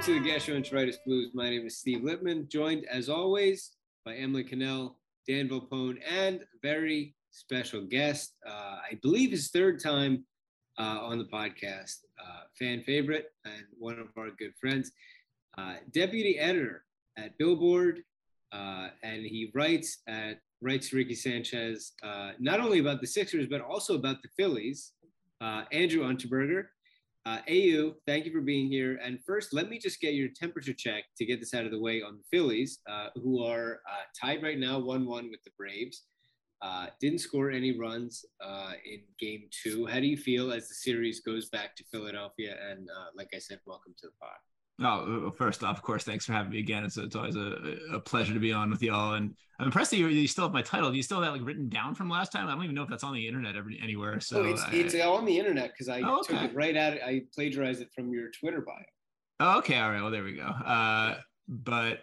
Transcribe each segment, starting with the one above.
welcome to the Gastroenteritis Blues. My name is Steve Lippman, joined as always by Emily Cannell, Dan Volpone, and very special guest. Uh, I believe his third time uh, on the podcast, uh, fan favorite and one of our good friends, uh, deputy editor at Billboard, uh, and he writes at writes Ricky Sanchez uh, not only about the Sixers but also about the Phillies. Andrew Unterberger, uh, AU, thank you for being here. And first, let me just get your temperature check to get this out of the way on the Phillies, uh, who are uh, tied right now 1 1 with the Braves. Uh, didn't score any runs uh, in game two. How do you feel as the series goes back to Philadelphia? And uh, like I said, welcome to the pod. Oh, first off, of course, thanks for having me again. It's, it's always a, a pleasure to be on with y'all. And I'm impressed that you, you still have my title. Do you still have that like written down from last time? I don't even know if that's on the internet every, anywhere. So oh, it's, I- it's on the internet because I Oh, took okay. it right out. I plagiarized it from your Twitter bio. Oh, okay. All right. Well, there we go. Uh, but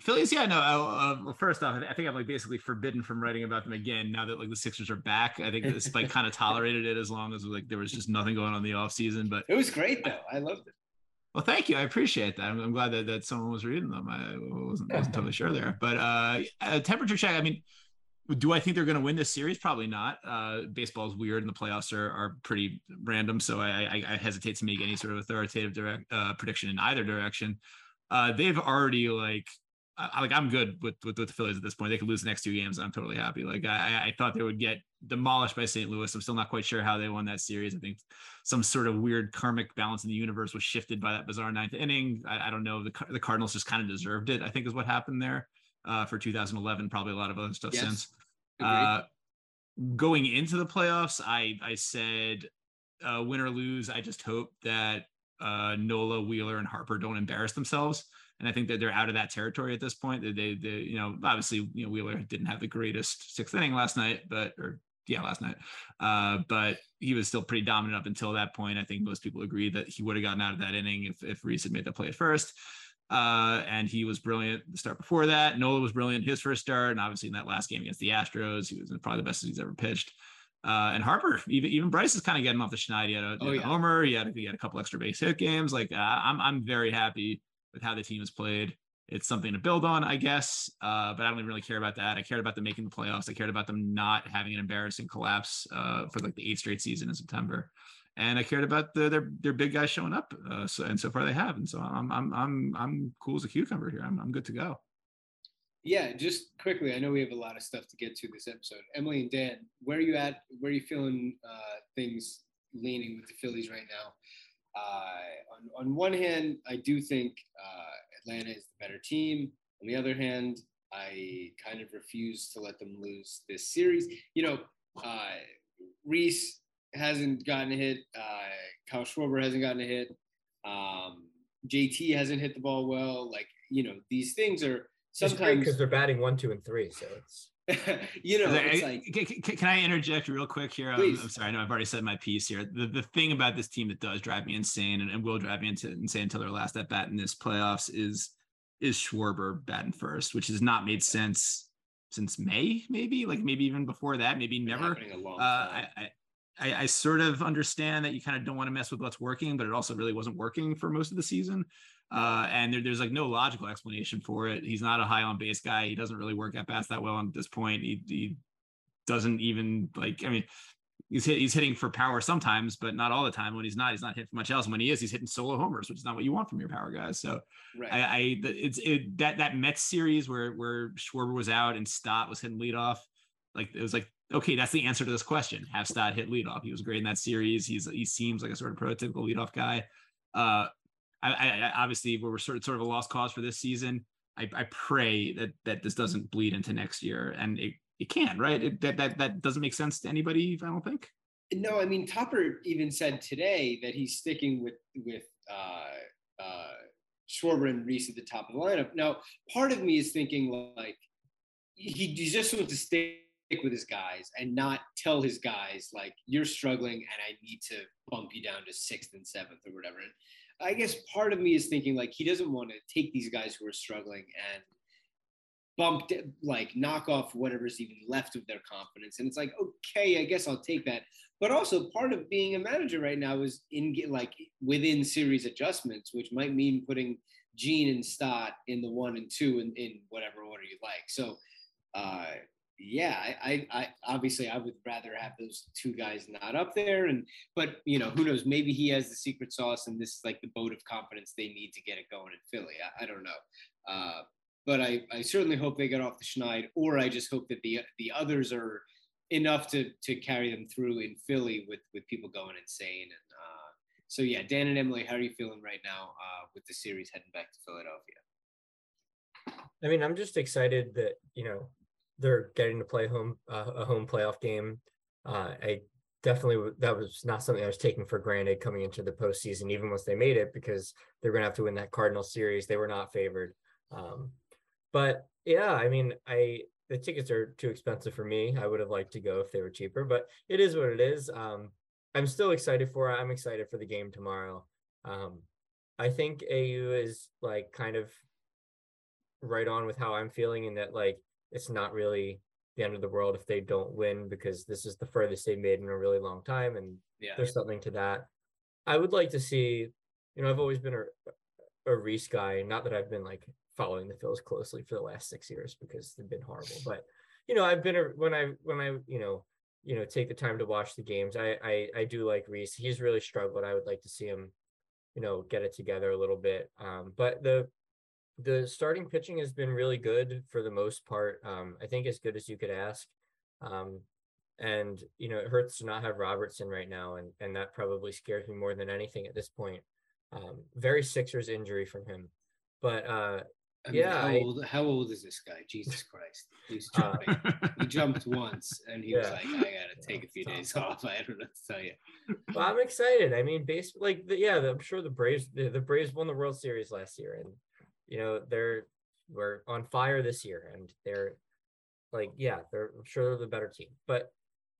Phillies, yeah, no. Uh, well, first off, I think I'm like basically forbidden from writing about them again now that like the Sixers are back. I think this like kind of tolerated it as long as like there was just nothing going on in the off season. But It was great though. I loved it. Well, thank you. I appreciate that. I'm, I'm glad that, that someone was reading them. I wasn't wasn't totally sure there. But uh, a temperature check. I mean, do I think they're going to win this series? Probably not. Uh, baseball is weird, and the playoffs are, are pretty random. So I, I, I hesitate to make any sort of authoritative direct uh, prediction in either direction. Uh, they've already like, I, like I'm good with, with with the Phillies at this point. They could lose the next two games. I'm totally happy. Like I, I thought they would get demolished by St. Louis. I'm still not quite sure how they won that series. I think some sort of weird karmic balance in the universe was shifted by that bizarre ninth inning. I, I don't know. The the Cardinals just kind of deserved it. I think is what happened there uh, for 2011. Probably a lot of other stuff Yes. since. Uh, going into the playoffs, I I said uh, win or lose. I just hope that uh, Nola, Wheeler, and Harper don't embarrass themselves. And I think that they're out of that territory at this point. They, they, they you know, obviously, you know, Wheeler didn't have the greatest sixth inning last night, but or yeah, last night. Uh, but he was still pretty dominant up until that point. I think most people agree that he would have gotten out of that inning if if Rhys had made the play at first. Uh, and he was brilliant the start before that. Nola was brilliant his first start, and obviously in that last game against the Astros, he was probably the best he's ever pitched. Uh, and Harper, even even Bryce is kind of getting off the schneid. He had a, Oh, he had a homer. He had, he had a couple extra base hit games. Like uh, I'm I'm very happy with how the team has played. It's something to build on, I guess. Uh, but I don't really care about that. I cared about them making the playoffs. I cared about them not having an embarrassing collapse uh, for like the eighth straight season in September. And I cared about the, their their big guys showing up. Uh, so and so far they have. And so I'm I'm I'm I'm cool as a cucumber here. I'm I'm good to go. Yeah, just quickly. I know we have a lot of stuff to get to this episode. Emily and Dan, where are you at? Where are you feeling uh, things leaning with the Phillies right now? Uh, on, on one hand, I do think uh, Atlanta is the better team. On the other hand, I kind of refuse to let them lose this series. You know, uh, Rhys hasn't gotten a hit. Uh, Kyle Schwarber hasn't gotten a hit. Um, JT hasn't hit the ball well. Like, you know, these things are sometimes, because they're batting one, two, and three. So it's you know, Can I- it's like, can, can- I interject real quick here? I'm, I'm sorry, I know I've already said my piece here. The the thing about this team that does drive me insane and, and will drive me into, insane until their last at bat in this playoffs is is Schwarber batting first, which has not made sense since May, maybe like maybe even before that, maybe never. happening a long Uh. I, I I I sort of understand that you kind of don't want to mess with what's working, but it also really wasn't working for most of the season. Uh, and there, there's like no logical explanation for it. He's not a high on base guy. He doesn't really work at bats that well at this point. He, he doesn't even like. I mean, he's hit, he's hitting for power sometimes, but not all the time. When he's not, he's not hitting for much else. When he is, he's hitting solo homers, which is not what you want from your power guys. So right. I, I it's it that that Mets series where where Schwarber was out and Stott was hitting leadoff, like it was like okay, that's the answer to this question. Have Stott hit leadoff? He was great in that series. He's he seems like a sort of prototypical leadoff guy. Uh, I, I, obviously we're sort of sort of a lost cause for this season. I, I pray that that this doesn't bleed into next year, and it it can, right? It, that that that doesn't make sense to anybody. I don't think. No, I mean Topper even said today that he's sticking with with uh, uh, Schwarber and Rhys at the top of the lineup. Now, part of me is thinking like he, he just wants to stay with his guys and not tell his guys like you're struggling and I need to bump you down to sixth and seventh or whatever. And I guess part of me is thinking like he doesn't want to take these guys who are struggling and bump like knock off whatever's even left of their confidence. And it's like, okay, I guess I'll take that. But also part of being a manager right now is in like within series adjustments, which might mean putting Jean and Stott in the one and two in, in whatever order you like. So uh yeah, I, I, I obviously I would rather have those two guys not up there, and but you know who knows? Maybe he has the secret sauce, and this is like the boat of confidence they need to get it going in Philly. I, I don't know, uh, but I, I certainly hope they get off the schneid, or I just hope that the the others are enough to to carry them through in Philly with with people going insane. And uh, so yeah, Dan and Emily, how are you feeling right now uh, with the series heading back to Philadelphia? I mean, I'm just excited that you know they're getting to play home uh, a home playoff game. Uh, I definitely that was not something I was taking for granted coming into the postseason, even once they made it, because they're going to have to win that Cardinal series. They were not favored. Um, but yeah, I mean, I the tickets are too expensive for me. I would have liked to go if they were cheaper, but it is what it is. Um, I'm still excited for it. I'm excited for the game tomorrow. Um, I think AU is like kind of right on with how I'm feeling in that like it's not really the end of the world if they don't win because this is the furthest they've made in a really long time and Yeah. there's something to that. I would like to see, you know, I've always been a a Rhys guy. Not that I've been like following the Phils closely for the last six years because they've been horrible. But you know, I've been a, when I when I you know you know take the time to watch the games. I I I do like Rhys. He's really struggled. I would like to see him, you know, get it together a little bit. Um, but the the starting pitching has been really good for the most part. Um, I think as good as you could ask. Um, and you know, it hurts to not have Robertson right now, and and that probably scares me more than anything at this point. Um, very Sixers injury from him, but uh, I mean, Yeah, how I- old how old is this guy? Jesus Christ, he's Uh, he jumped once, and he was like, "I gotta take a few days off." I don't know what to tell you. Well, I'm excited. I mean, base like the, yeah, the, I'm sure the Braves the, the Braves won the World Series last year, and you know they're we're on fire this year, and they're like yeah, they're I'm sure they're the better team, but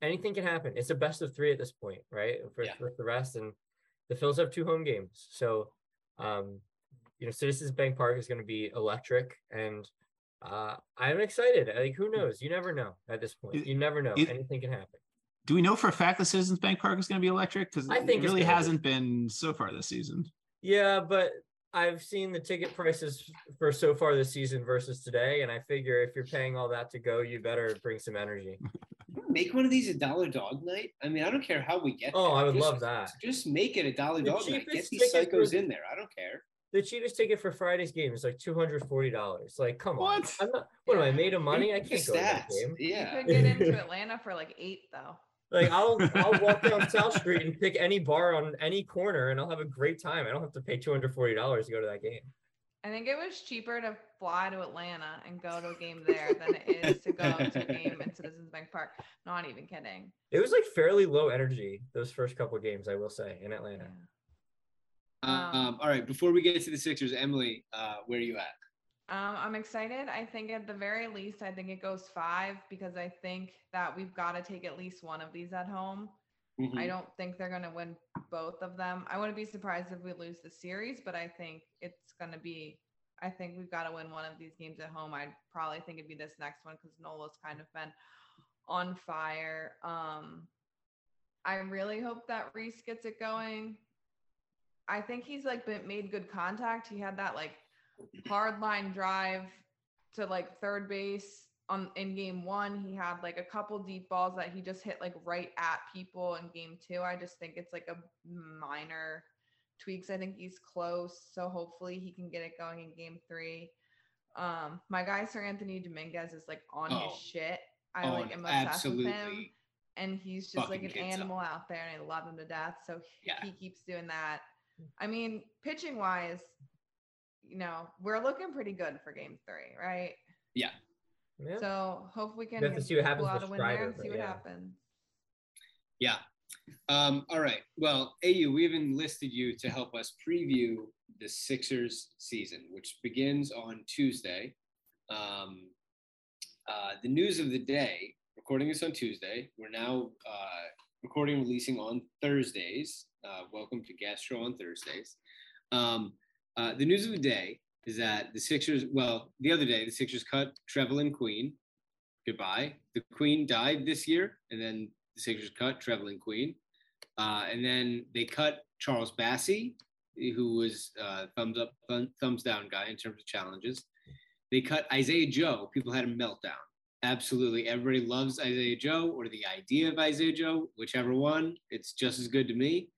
anything can happen. It's a best of three at this point, right? For, Yeah. for the rest, and the Phils have two home games, so um, you know, Citizens Bank Park is going to be electric, and uh, I'm excited. Like, who knows? You never know at this point. You never know. it- Anything can happen. Do we know for a fact that Citizens Bank Park is going to be electric? Because I think it really gonna be. hasn't been so far this season. Yeah, but I've seen the ticket prices for so far this season versus today, and I figure if you're paying all that to go, you better bring some energy. Make one of these a dollar dog night. I mean, I don't care how we get. Oh, there. I would Just- love that. Just make it a dollar The dog night. Get cheapest these ticket psychos for- in there. I don't care. The cheapest ticket for Friday's game is like two hundred forty dollars. Like, come on, What? I'm not. What am I made of money? I Look at the can't go to that game. Yeah. You could get into Atlanta for like eight though. Like, I'll I'll walk down South Street and pick any bar on any corner, and I'll have a great time. I don't have to pay two hundred forty dollars to go to that game. I think it was cheaper to fly to Atlanta and go to a game there than it is to go to a game in Citizens Bank Park. Not even kidding. It was like fairly low energy those first couple of games, I will say, in Yeah. Atlanta. Um, all right. Before we get to the Sixers, Emily, uh, where are you at? Um, I'm excited. I think at the very least, I think it goes five because I think that we've got to take at least one of these at home. I Mhm. don't think they're going to win both of them. I wouldn't be surprised if we lose the series, but I think it's going to be, I think we've got to win one of these games at home. I'd probably think it'd be this next one because Nola's kind of been on fire. Um, I really hope that Rhys gets it going. I think he's like been made good contact. He had that like hard line drive to like third base on in game one. He had like a couple deep balls that he just hit like right at people in game two. I just think it's like a minor tweaks. I think he's close. So hopefully he can get it going in game three. Um, my guy Seranthony Dominguez is like on Oh, his shit. I Oh, like am obsessed with him and he's just like an kids up. animal out there and I love him to death. So Yeah. he keeps doing that. I mean, pitching wise, you know, we're looking pretty good for game three, right? Yeah. Yeah. So hope we can see what happens out with a win there and see what yeah. happens. Yeah. Um, all right. Well, AU, we have enlisted you to help us preview the Sixers season, which begins on Tuesday. Um, uh, the news of the day recording this on Tuesday. We're now uh, recording releasing on Thursdays. Uh, welcome to Gastro on Thursdays. Um, uh, the news of the day is that the Sixers, well, the other day, the Sixers cut Trevelin Queen. Goodbye. The Queen died this year, and then the Sixers cut Trevelin Queen. Uh, and then they cut Charles Bassey, who was uh, thumbs up, thumb, thumbs down guy in terms of challenges. They cut Isaiah Joe. People had a meltdown. Absolutely. Everybody loves Isaiah Joe or the idea of Isaiah Joe, whichever one. It's just as good to me.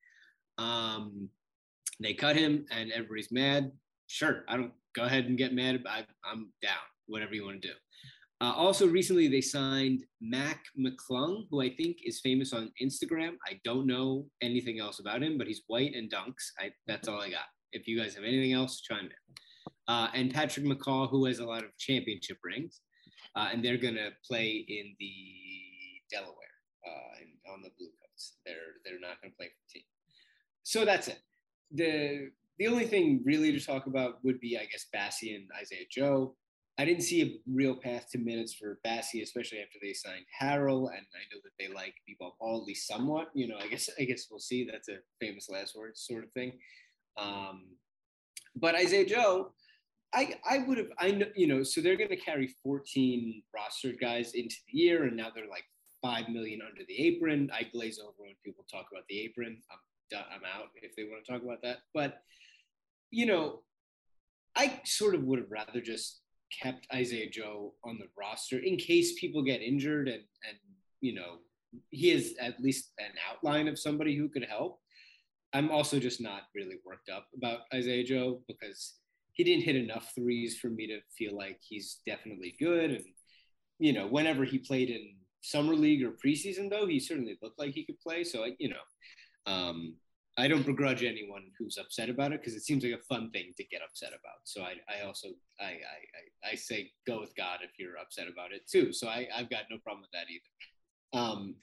Um, they cut him and everybody's mad. Sure, I don't go ahead and get mad. I, I'm down, whatever you want to do. Uh, also, recently they signed Mac McClung, who I think is famous on Instagram. I don't know anything else about him, but he's white and dunks. I, that's all I got. If you guys have anything else, chime in. Uh, and Patrick McCaw, who has a lot of championship rings, uh, and they're gonna play in the Delaware uh, on the Blue Coats. They're they're not gonna play for the team. So that's it. The the only thing really to talk about would be, I guess, Bassey and Isaiah Joe. I didn't see a real path to minutes for Bassey, especially after they signed Harrell, and I know that they like B-Ball Paul at least somewhat. You know, I guess I guess we'll see. That's a famous last words sort of thing. Um, but Isaiah Joe, I I would have I know you know so they're going to carry 14 rostered guys into the year, and now they're like five million under the apron. I glaze over when people talk about the apron. I'm I'm out if they want to talk about that. But you know, I sort of would have rather just kept Isaiah Joe on the roster in case people get injured and and you know he is at least an outline of somebody who could help. I'm also just not really worked up about Isaiah Joe because he didn't hit enough threes for me to feel like he's definitely good. And you know, whenever he played in summer league or preseason, though, he certainly looked like he could play. So you know, um, I don't begrudge anyone who's upset about it because it seems like a fun thing to get upset about. So I, I also I, I, I say go with God if you're upset about it too. So I, I've got no problem with that either. Um,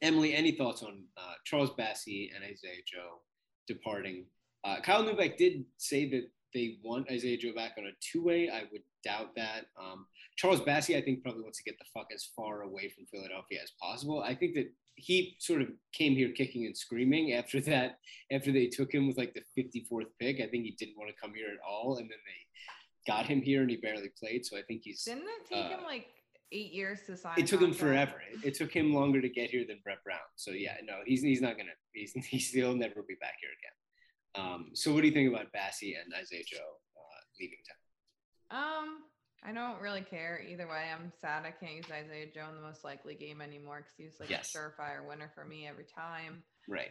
Emily, any thoughts on uh, Charles Bassey and Isaiah Joe departing? Uh, Kyle Neubeck did say that they want Isaiah Joe back on a two-way. I would doubt that. Um, Charles Bassey, I think, probably wants to get the fuck as far away from Philadelphia as possible. I think that he sort of came here kicking and screaming after that. After they took him with like the 54th pick, I think he didn't want to come here at all, and then they got him here and he barely played. So I think he's. Didn't it take uh, him like eight years to sign? It took him forever. It, it took him longer to get here than Brett Brown. So yeah, no, he's he's not gonna. He's he's he'll never be back here again. Um, so what do you think about Bassey and Isaiah Joe uh, leaving town? Um, I don't really care either way. I'm sad I can't use Isaiah Joe in the most likely game anymore because he was like Yes. a surefire winner for me every time. Right.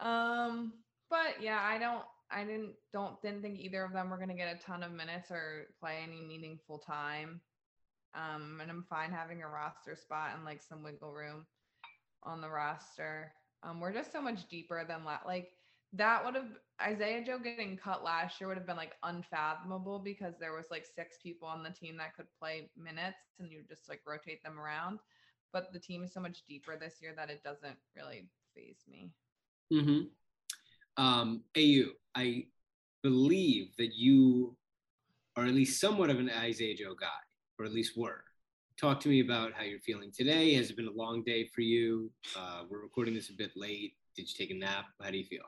Um, but yeah, I don't, I didn't, don't, didn't think either of them were gonna get a ton of minutes or play any meaningful time. Um, and I'm fine having a roster spot and like some wiggle room on the roster. Um, we're just so much deeper than la- like that would have Isaiah Joe getting cut last year would have been like unfathomable because there was like six people on the team that could play minutes and you just like rotate them around. But the team is so much deeper this year that it doesn't really faze me. Mm-hmm. Um, AU, I believe that you are at least somewhat of an Isaiah Joe guy, or at least were. Talk to me about how you're feeling today. Has it been a long day for you? Uh, we're recording this a bit late. Did you take a nap? How do you feel?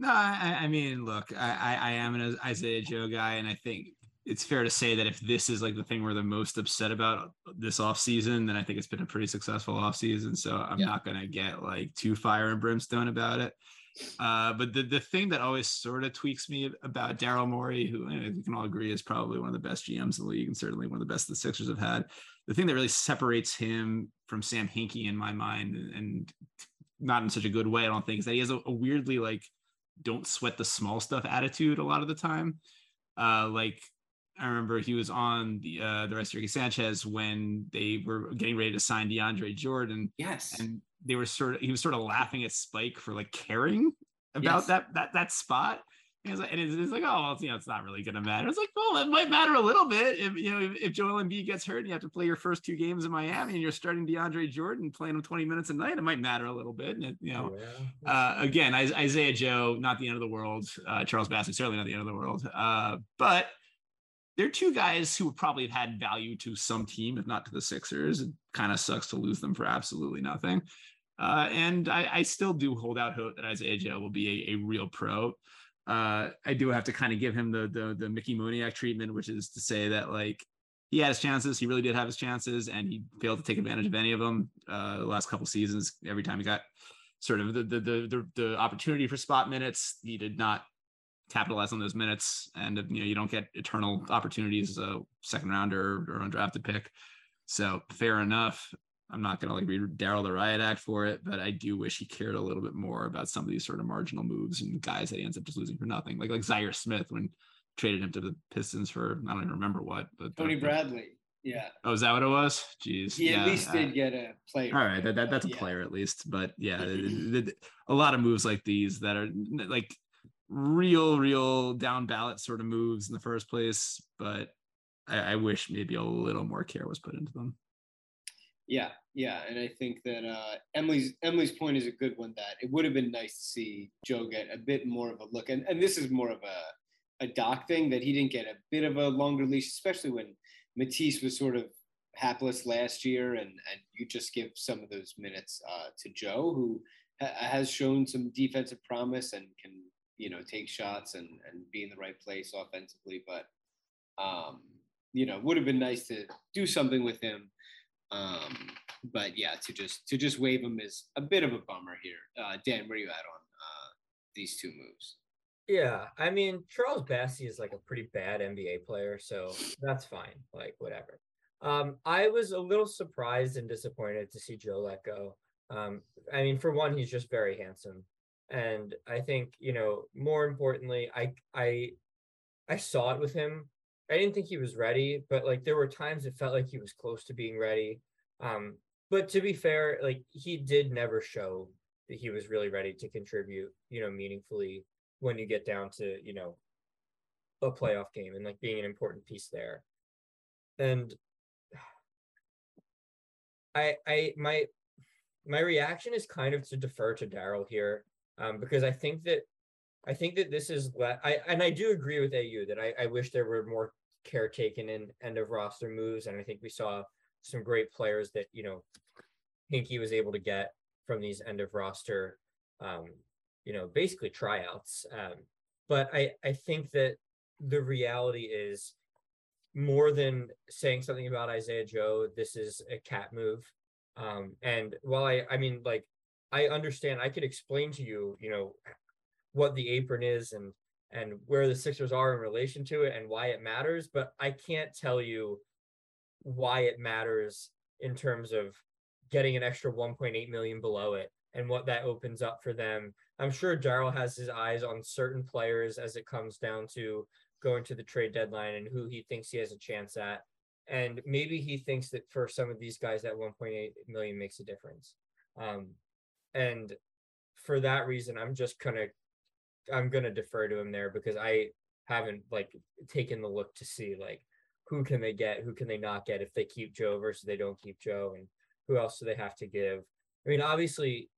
No, I, I mean, look, I, I I am an Isaiah Joe guy, and I think it's fair to say that if this is like the thing we're the most upset about this offseason, then I think it's been a pretty successful offseason. So I'm Yeah. not gonna get like too fire and brimstone about it. Uh, but the, the thing that always sort of tweaks me about Daryl Morey, who I think we can all agree is probably one of the best GMs in the league and certainly one of the best the Sixers have had, the thing that really separates him from Sam Hinkie in my mind, and, and not in such a good way, I don't think, is that he has a, a weirdly like don't sweat the small stuff attitude a lot of the time. Uh, like I remember he was on the uh, the rest of Ricky Sanchez when they were getting ready to sign DeAndre Jordan, Yes. and they were sort of he was sort of laughing at Spike for like caring about Yes. that that that spot. And it's and it's, it's like, oh, well, it's, you know, it's not really going to matter. It's like, well, it might matter a little bit if you know if, if Joel Embiid gets hurt and you have to play your first two games in Miami and you're starting DeAndre Jordan playing him 20 minutes a night, it might matter a little bit. And it, you know, Yeah. uh, again, Is- Isaiah Joe, not the end of the world. Uh, Charles Bassey, certainly not the end of the world. Uh, but they're two guys who would probably have had value to some team, if not to the Sixers. It kind of sucks to lose them for absolutely nothing. Uh, and I, I, still do hold out hope that Isaiah Joe will be a, a real pro. Uh, I do have to kind of give him the, the the Mickey Moniak treatment, which is to say that like he had his chances, he really did have his chances, and he failed to take advantage of any of them. Uh, the last couple seasons, every time he got sort of the the the the, the opportunity for spot minutes, he did not capitalize on those minutes. And you know, you don't get eternal opportunities as a second rounder or undrafted pick. So fair enough. I'm not gonna like read Daryl the riot act for it, but I do wish he cared a little bit more about some of these sort of marginal moves and guys that he ends up just losing for nothing. Like like Zhaire Smith when traded him to the Pistons for I don't even remember what, but Tony Bradley. Yeah. Oh, is that what it was? Jeez. He yeah, at least did get a player. All right, that, that that's a Yeah. player at least, but yeah, a lot of moves like these that are like real, real down ballot sort of moves in the first place. But I, I wish maybe a little more care was put into them. Yeah, yeah, and I think that uh, Emily's Emily's point is a good one. That it would have been nice to see Joe get a bit more of a look, and and this is more of a a Doc thing that he didn't get a bit of a longer leash, especially when Matisse was sort of hapless last year, and and you just give some of those minutes uh, to Joe, who ha- has shown some defensive promise and can you know take shots and and be in the right place offensively, but um, you know would have been nice to do something with him. Um, but yeah, to just to just waive him is a bit of a bummer here. Uh, Dan, where are you at on uh, these two moves? Yeah, I mean Charles Bassey is like a pretty bad NBA player, so that's fine. Like whatever. Um, I was a little surprised and disappointed to see Joe let go. Um, I mean, for one, he's just very handsome, and I think you know more importantly, I I I saw it with him. I didn't think he was ready, but like there were times it felt like he was close to being ready. Um, but to be fair, like he did never show that he was really ready to contribute, you know, meaningfully when you get down to you know a playoff game and like being an important piece there and i i my my reaction is kind of to defer to daryl here um because i think that i think that this is what i and i do agree with au that i i wish there were more care taken in end of roster moves and i think we saw some great players that you know Hinkie was able to get from these end of roster um you know, basically tryouts. Um, but I, I think that the reality is more than saying something about Isaiah Joe, this is a cat move. Um, and while I, I mean, like, I understand, I could explain to you, you know, what the apron is and and where the Sixers are in relation to it and why it matters, but I can't tell you why it matters in terms of getting an extra 1.8 million below it and what that opens up for them. I'm sure Daryl has his eyes on certain players as it comes down to going to the trade deadline and who he thinks he has a chance at. And maybe he thinks that for some of these guys, that 1.8 million makes a difference. Um, and for that reason, I'm just gonna I'm gonna defer to him there because I haven't like taken the look to see like who can they get, who can they not get if they keep Joe versus they don't keep Joe, and who else do they have to give. I mean, obviously,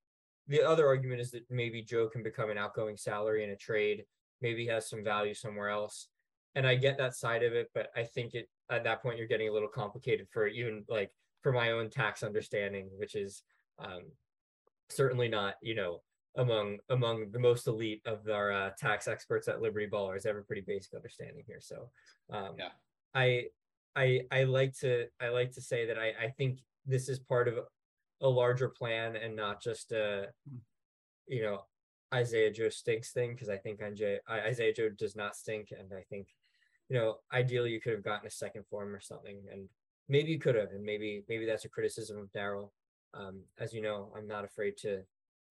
the other argument is that maybe Joe can become an outgoing salary in a trade. Maybe has some value somewhere else. And I get that side of it, but I think it at that point you're getting a little complicated for even like for my own tax understanding, which is um, certainly not, you know, among among the most elite of our uh, tax experts at Liberty Ballers. I have a pretty basic understanding here. So um, Yeah. I I I like to I like to say that I I think this is part of a larger plan and not just a you know Isaiah Joe stinks thing because I think Isaiah Isaiah Joe does not stink and I think you know ideally you could have gotten a second form or something and maybe you could have and maybe maybe that's a criticism of Daryl um as you know I'm not afraid to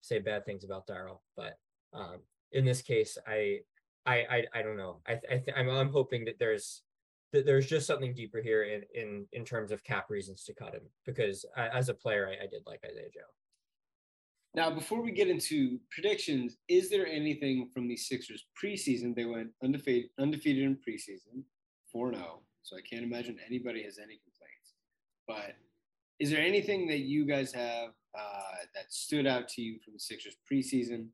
say bad things about Daryl but um in this case I I I, I don't know I I th- I'm I'm hoping that there's that there's just something deeper here in in in terms of cap reasons to cut him because I, as a player I, I did like Isaiah Joe. Now, before we get into predictions, is there anything from the Sixers preseason? They went undefeated, undefeated in preseason, 4 0. So I can't imagine anybody has any complaints. But is there anything that you guys have uh, that stood out to you from the Sixers preseason?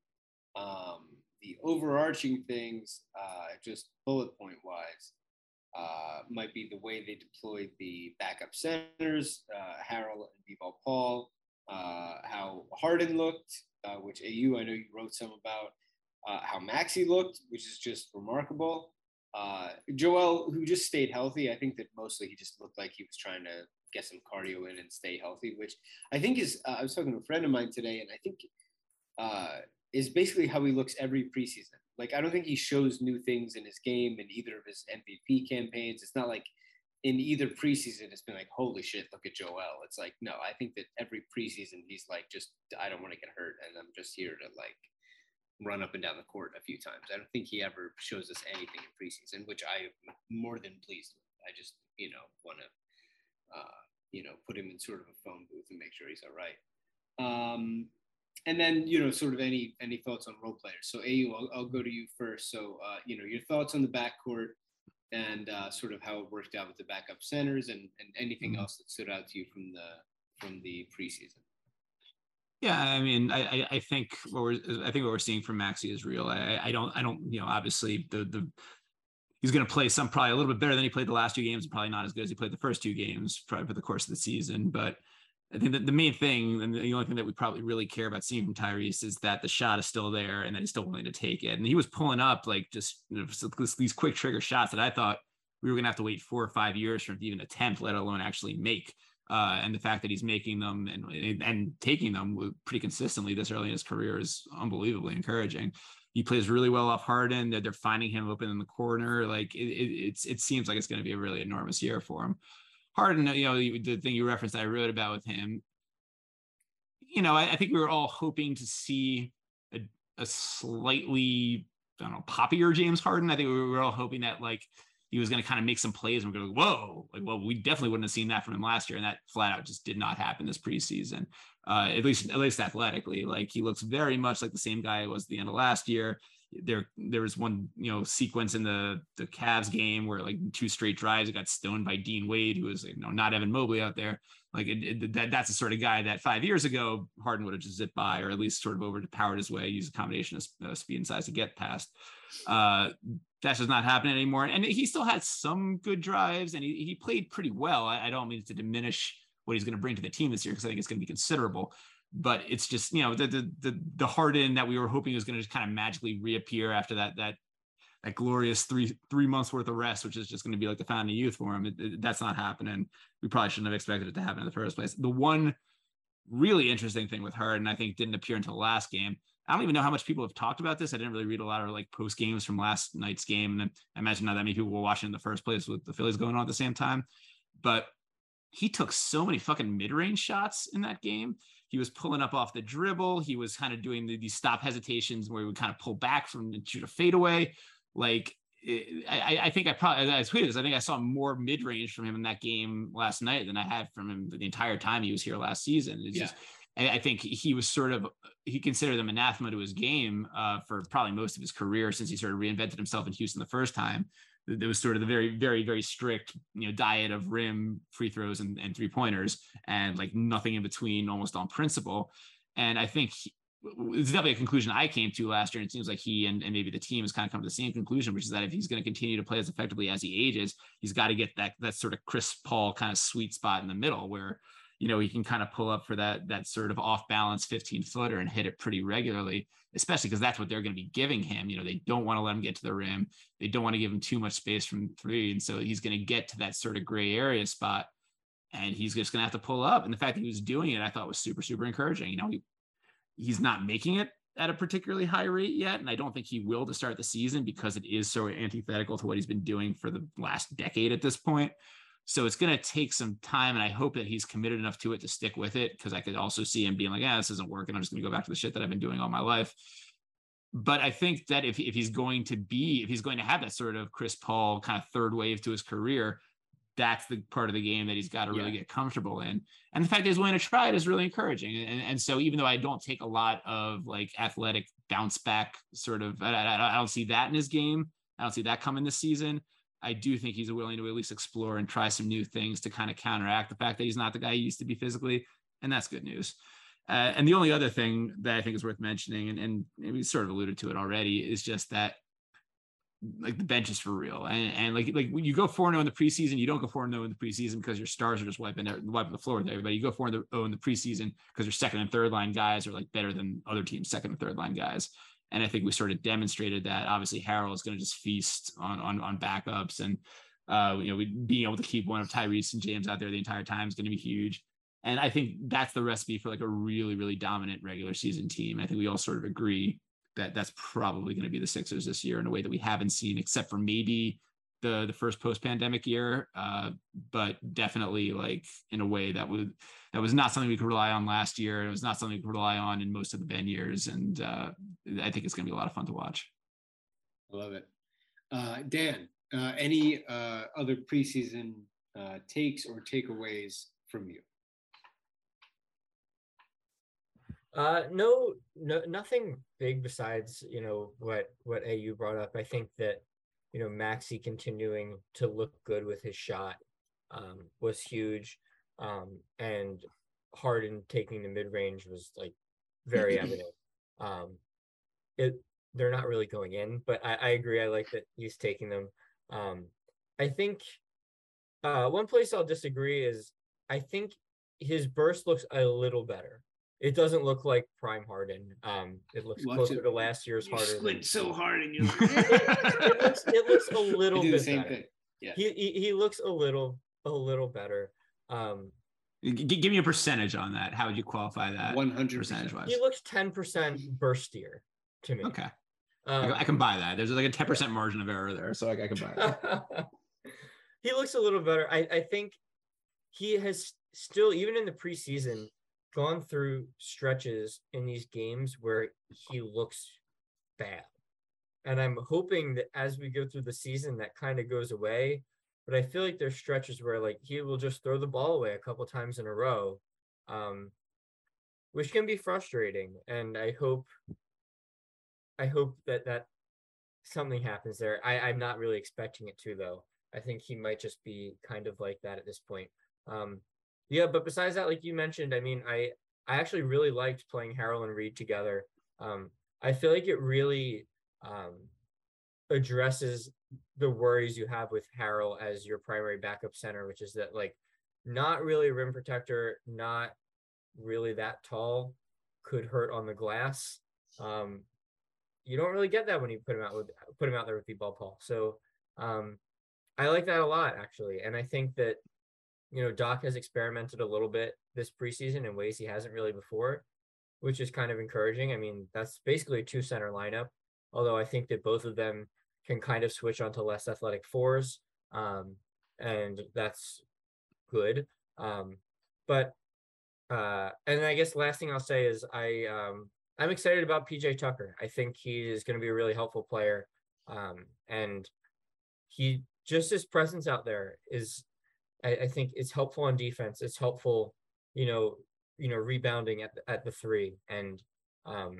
Um, the overarching things, uh, just bullet point wise, uh, might be the way they deployed the backup centers, uh, Harrell and B-Ball Paul, uh, how Harden looked, which AU I know you wrote some about, how Maxey looked, which is just remarkable. Joel, who just stayed healthy, I think that mostly he just looked like he was trying to get some cardio in and stay healthy, which I think is. Uh, I was talking to a friend of mine today, and I think uh, is basically how he looks every preseason. Like I don't think he shows new things in his game in either of his MVP campaigns. It's not like in either preseason it's been like holy shit look at Joel. It's like no, I think that every preseason he's like just I don't want to get hurt and I'm just here to like run up and down the court a few times. I don't think he ever shows us anything in preseason, which I'm more than pleased with. I just you know want to uh, you know put him in sort of a phone booth and make sure he's all right. Um, and then you know sort of any any thoughts on role players so au i'll, I'll go to you first so uh, you know your thoughts on the backcourt and uh, sort of how it worked out with the backup centers and, and anything mm-hmm. else that stood out to you from the from the preseason yeah, I mean, I I think what we're I think what we're seeing from Maxey is real. I I don't I don't you know obviously the the he's going to play some probably a little bit better than he played the last two games, and probably not as good as he played the first two games probably for the course of the season. But I think that the main thing and the only thing that we probably really care about seeing from Tyrese is that the shot is still there and that he's still willing to take it. And he was pulling up like just you know, these quick trigger shots that I thought we were going to have to wait four or five years for him to even attempt, let alone actually make. Uh, and the fact that he's making them and and taking them pretty consistently this early in his career is unbelievably encouraging. He plays really well off Harden. They're, they're finding him open in the corner. Like it, it, it's it seems like it's going to be a really enormous year for him. Harden, you know, the thing you referenced I wrote about with him, you know, I, I think we were all hoping to see a, a, slightly, I don't know, poppier James Harden. I think we were all hoping that like he was going to kind of make some plays and we're going, whoa, like, well, we definitely wouldn't have seen that from him last year. And that flat out just did not happen this preseason. Uh, at least, at least athletically, like he looks very much like the same guy was the end of last year. There there was one you know sequence in the the Cavs game where like two straight drives got stoned by Dean Wade who was you know not Evan Mobley out there. Like it, it, that that's the sort of guy that five years ago Harden would have just zipped by or at least sort of overpowered his way use a combination of uh, speed and size to get past. Uh that's just not happening anymore. And he still had some good drives and he, he played pretty well. I, I don't mean to diminish what he's going to bring to the team this year because I think it's going to be considerable but it's just you know the the the, the Harden that we were hoping was going to just kind of magically reappear after that that that glorious three three months worth of rest, which is just going to be like the fountain of youth for him. It, it, that's not happening. We probably shouldn't have expected it to happen in the first place. The one really interesting thing with Harden, I think, didn't appear until the last game. I don't even know how much people have talked about this. I didn't really read a lot of like post games from last night's game, and I imagine not that many people were watching in the first place with the Phillies going on at the same time. But he took so many fucking mid range shots in that game he was pulling up off the dribble. He was kind of doing the, these stop hesitations where he would kind of pull back from the shoot a fadeaway. Like it, I, I, think I probably I tweeted this. I think I saw more mid range from him in that game last night than I had from him the entire time he was here last season. It's yeah. just I think he was sort of he considered them anathema to his game uh, for probably most of his career since he sort of reinvented himself in Houston the first time there was sort of the very very very strict you know diet of rim free throws and, and three pointers and like nothing in between almost on principle and i think he, it's definitely a conclusion I came to last year. And it seems like he and, and maybe the team has kind of come to the same conclusion, which is that if he's going to continue to play as effectively as he ages, he's got to get that that sort of Chris Paul kind of sweet spot in the middle where you know, he can kind of pull up for that that sort of off balance 15 footer and hit it pretty regularly, especially because that's what they're going to be giving him. You know, they don't want to let him get to the rim. They don't want to give him too much space from three. And so he's going to get to that sort of gray area spot and he's just going to have to pull up. And the fact that he was doing it, I thought was super, super encouraging. You know, he, he's not making it at a particularly high rate yet. And I don't think he will to start the season because it is so antithetical to what he's been doing for the last decade at this point. So it's going to take some time, and I hope that he's committed enough to it to stick with it because I could also see him being like, "Yeah, this isn't working. I'm just going to go back to the shit that I've been doing all my life." But I think that if if he's going to be, if he's going to have that sort of Chris Paul kind of third wave to his career, that's the part of the game that he's got to really yeah. get comfortable in. And the fact that he's willing to try it is really encouraging. And, and so even though I don't take a lot of like athletic bounce back sort of, I, I, I don't see that in his game. I don't see that coming this season. I do think he's willing to at least explore and try some new things to kind of counteract the fact that he's not the guy he used to be physically. And that's good news. Uh, and the only other thing that I think is worth mentioning, and, and we sort of alluded to it already, is just that like the bench is for real. And, and like like when you go 4 0 in the preseason, you don't go 4 0 in the preseason because your stars are just wiping wiping the floor with everybody. You go 4 0 in the preseason because your second and third line guys are like better than other teams' second and third line guys. And I think we sort of demonstrated that. Obviously, Harrell is going to just feast on on on backups, and uh, you know, we, being able to keep one of Tyrese and James out there the entire time is going to be huge. And I think that's the recipe for like a really, really dominant regular season team. I think we all sort of agree that that's probably going to be the Sixers this year in a way that we haven't seen, except for maybe the the first post pandemic year, uh, but definitely like in a way that would that was not something we could rely on last year. It was not something we could rely on in most of the Ben years, and uh, I think it's going to be a lot of fun to watch. I love it, uh, Dan. Uh, any uh, other preseason uh, takes or takeaways from you? Uh, no, no, nothing big besides you know what what AU brought up. I think that you know Maxey continuing to look good with his shot um, was huge, um, and Harden taking the mid range was like very evident. Um, it they're not really going in, but I, I agree. I like that he's taking them. Um, I think uh, one place I'll disagree is I think his burst looks a little better. It doesn't look like prime Harden. Um, it looks Watch closer it. to last year's You Harden. squint so hard and you it, looks, it looks a little bit the same better. thing. Yeah. He, he he looks a little a little better. Um, G- give me a percentage on that. How would you qualify that? One hundred percentage percent. wise. he looks ten percent burstier to me. Okay, I Um, can- I can buy that. There's like a ten percent margin of error there, so like I can buy that. he looks a little better. I, I think he has still, even in the preseason, gone through stretches in these games where he looks bad. And I'm hoping that as we go through the season, that kind of goes away. But I feel like there's stretches where like he will just throw the ball away a couple times in a row, um, which can be frustrating. And I hope, I hope that that something happens there. I, I'm not really expecting it to though. I think he might just be kind of like that at this point. Um, yeah, but besides that, like you mentioned, I mean, I I actually really liked playing Harrell and Reed together. Um, I feel like it really um, addresses the worries you have with Harrell as your primary backup center, which is that like not really a rim protector, not really that tall, could hurt on the glass. Um, you don't really get that when you put him out with put him out there with the ball Paul. So um, I like that a lot actually, and I think that you know Doc has experimented a little bit this preseason in ways he hasn't really before, which is kind of encouraging. I mean, that's basically a two center lineup, although I think that both of them can kind of switch onto less athletic fours, um, and that's good. Um, but uh, and I guess last thing I'll say is I um, I'm excited about PJ Tucker. I think he is going to be a really helpful player, um, and he just his presence out there is I, I think it's helpful on defense. It's helpful, you know, you know, rebounding at the, at the three and um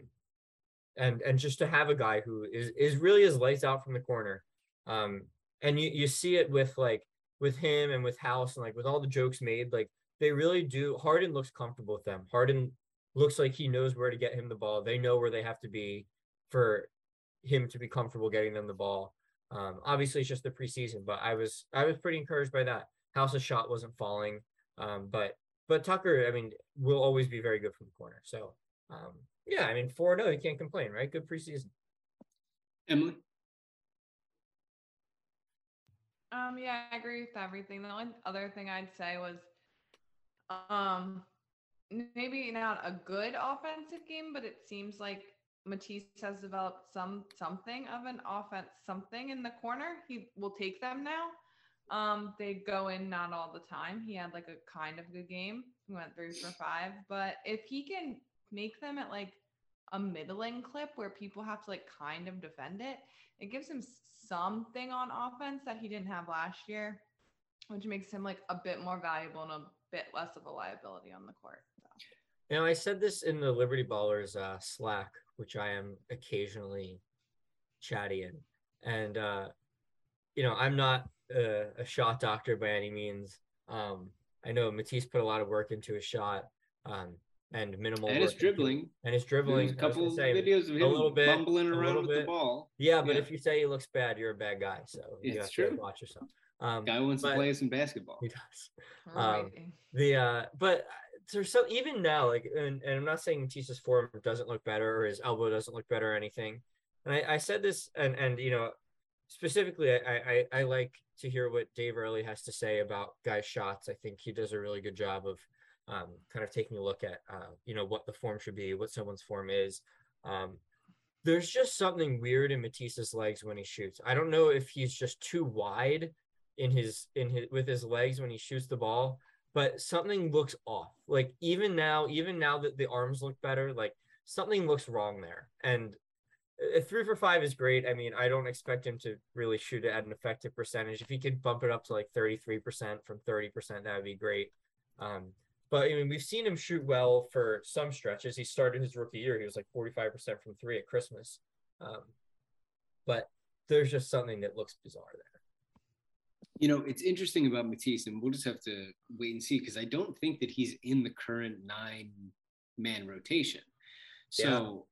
and and just to have a guy who is is really as lights out from the corner. Um and you you see it with like with him and with House and like with all the jokes made, like they really do Harden looks comfortable with them. Harden looks like he knows where to get him the ball. They know where they have to be for him to be comfortable getting them the ball. Um, obviously it's just the preseason, but I was I was pretty encouraged by that. House's shot wasn't falling, um, but but Tucker, I mean, will always be very good from the corner. So um, yeah, I mean, four zero, you can't complain, right? Good preseason. Emily. Um, yeah, I agree with everything. The only other thing I'd say was, um, maybe not a good offensive game, but it seems like Matisse has developed some something of an offense, something in the corner. He will take them now. Um, they go in not all the time. He had like a kind of good game. He went three for five, but if he can make them at like a middling clip where people have to like kind of defend it, it gives him something on offense that he didn't have last year, which makes him like a bit more valuable and a bit less of a liability on the court. So. You know, I said this in the Liberty Ballers uh, Slack, which I am occasionally chatty in, and uh, you know, I'm not a, a shot doctor by any means. Um, I know Matisse put a lot of work into his shot. Um, and minimal. And his work dribbling. And his dribbling. a I was couple gonna say, videos of a him little bit, bumbling a around little with the ball. Yeah, but Yeah. if you say he looks bad, you're a bad guy. So you It's have true. to watch yourself. Um, Guy wants to play some basketball. He does. Um, the uh but there's so even now like and, and i'm not saying matisse's form doesn't look better or his elbow doesn't look better or anything and i, I said this and and you know specifically I, I i like to hear what dave early has to say about guys shots i think he does a really good job of um, kind of taking a look at uh, you know what the form should be what someone's form is. Um, there's just something weird in matisse's legs when he shoots. I don't know if he's just too wide in his in his with his legs when he shoots the ball but something looks off. Like even now even now that the arms look better like something looks wrong there. And a three for five is great i mean i don't expect him to really shoot it at an effective percentage if he could bump it up to like 33% from 30% that would be great um but I mean, we've seen him shoot well for some stretches. He started his rookie year; he was like forty-five percent from three at Christmas. Um, but there's just something that looks bizarre there. You know, it's interesting about Matisse, and we'll just have to wait and see because I don't think that he's in the current nine man rotation. So,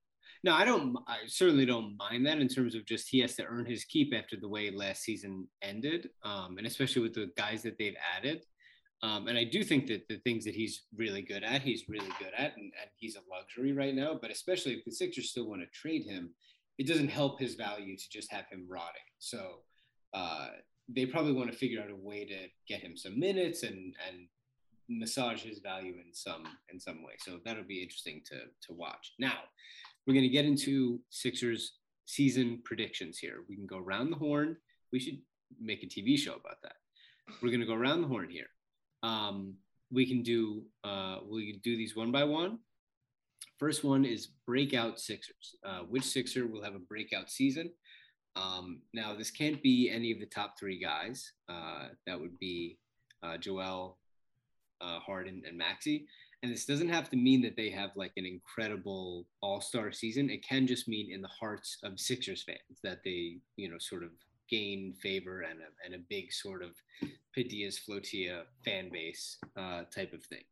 no, I don't, I certainly don't mind that in terms of just he has to earn his keep after the way last season ended, um, and especially with the guys that they've added. Um, and I do think that the things that he's really good at, he's really good at, and, and he's a luxury right now. But especially if the Sixers still want to trade him, it doesn't help his value to just have him rotting. So uh, they probably want to figure out a way to get him some minutes and and massage his value in some in some way. So that'll be interesting to to watch. Now we're going to get into Sixers season predictions here. We can go around the horn. We should make a TV show about that. We're going to go around the horn here. Um, we can do uh, we can do these one by one. First one is breakout Sixers. Uh, which Sixer will have a breakout season? Um, now this can't be any of the top three guys. Uh, that would be uh, Joel, uh, Harden, and Maxey. And this doesn't have to mean that they have like an incredible all-star season. It can just mean in the hearts of Sixers fans that they, you know, sort of gain favor and a, and a big sort of Padilla's Flotilla fan base uh, type of thing.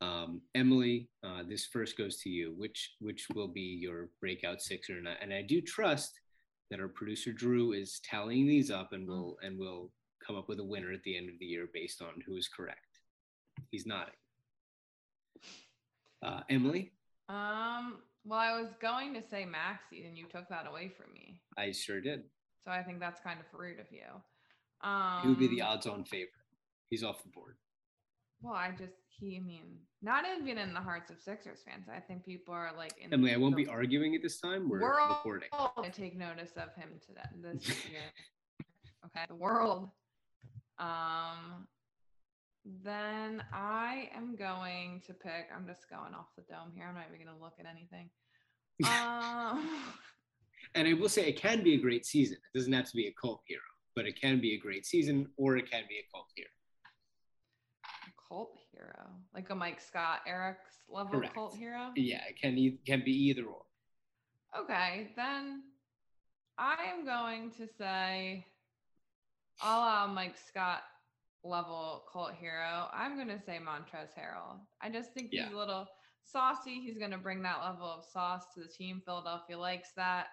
Um, Emily, uh, this first goes to you. Which which will be your breakout Sixer? And I, and I do trust that our producer Drew is tallying these up and will and will come up with a winner at the end of the year based on who is correct. He's nodding. Uh, Emily, Um, well, I was going to say Maxey, and you took that away from me. I sure did. So I think that's kind of rude of you. Um, He would be the odds-on favorite. He's off the board. Well, I just he, I mean, not even in the hearts of Sixers fans. I think people are like in Emily, I won't be arguing at this time. We're world recording. to take notice of him today this year. okay, the world. Um, then I am going to pick. I'm just going off the dome here. I'm not even going to look at anything. Um, And I will say it can be a great season. It doesn't have to be a cult hero, but it can be a great season or it can be a cult hero. cult hero, like a Mike Scott, Eric's level Correct. cult hero. Yeah, it can e- can be either or. Okay, then I am going to say, a la Mike Scott level cult hero, I'm going to say Montrezl Harrell. I just think Yeah. he's a little saucy. He's going to bring that level of sauce to the team. Philadelphia likes that.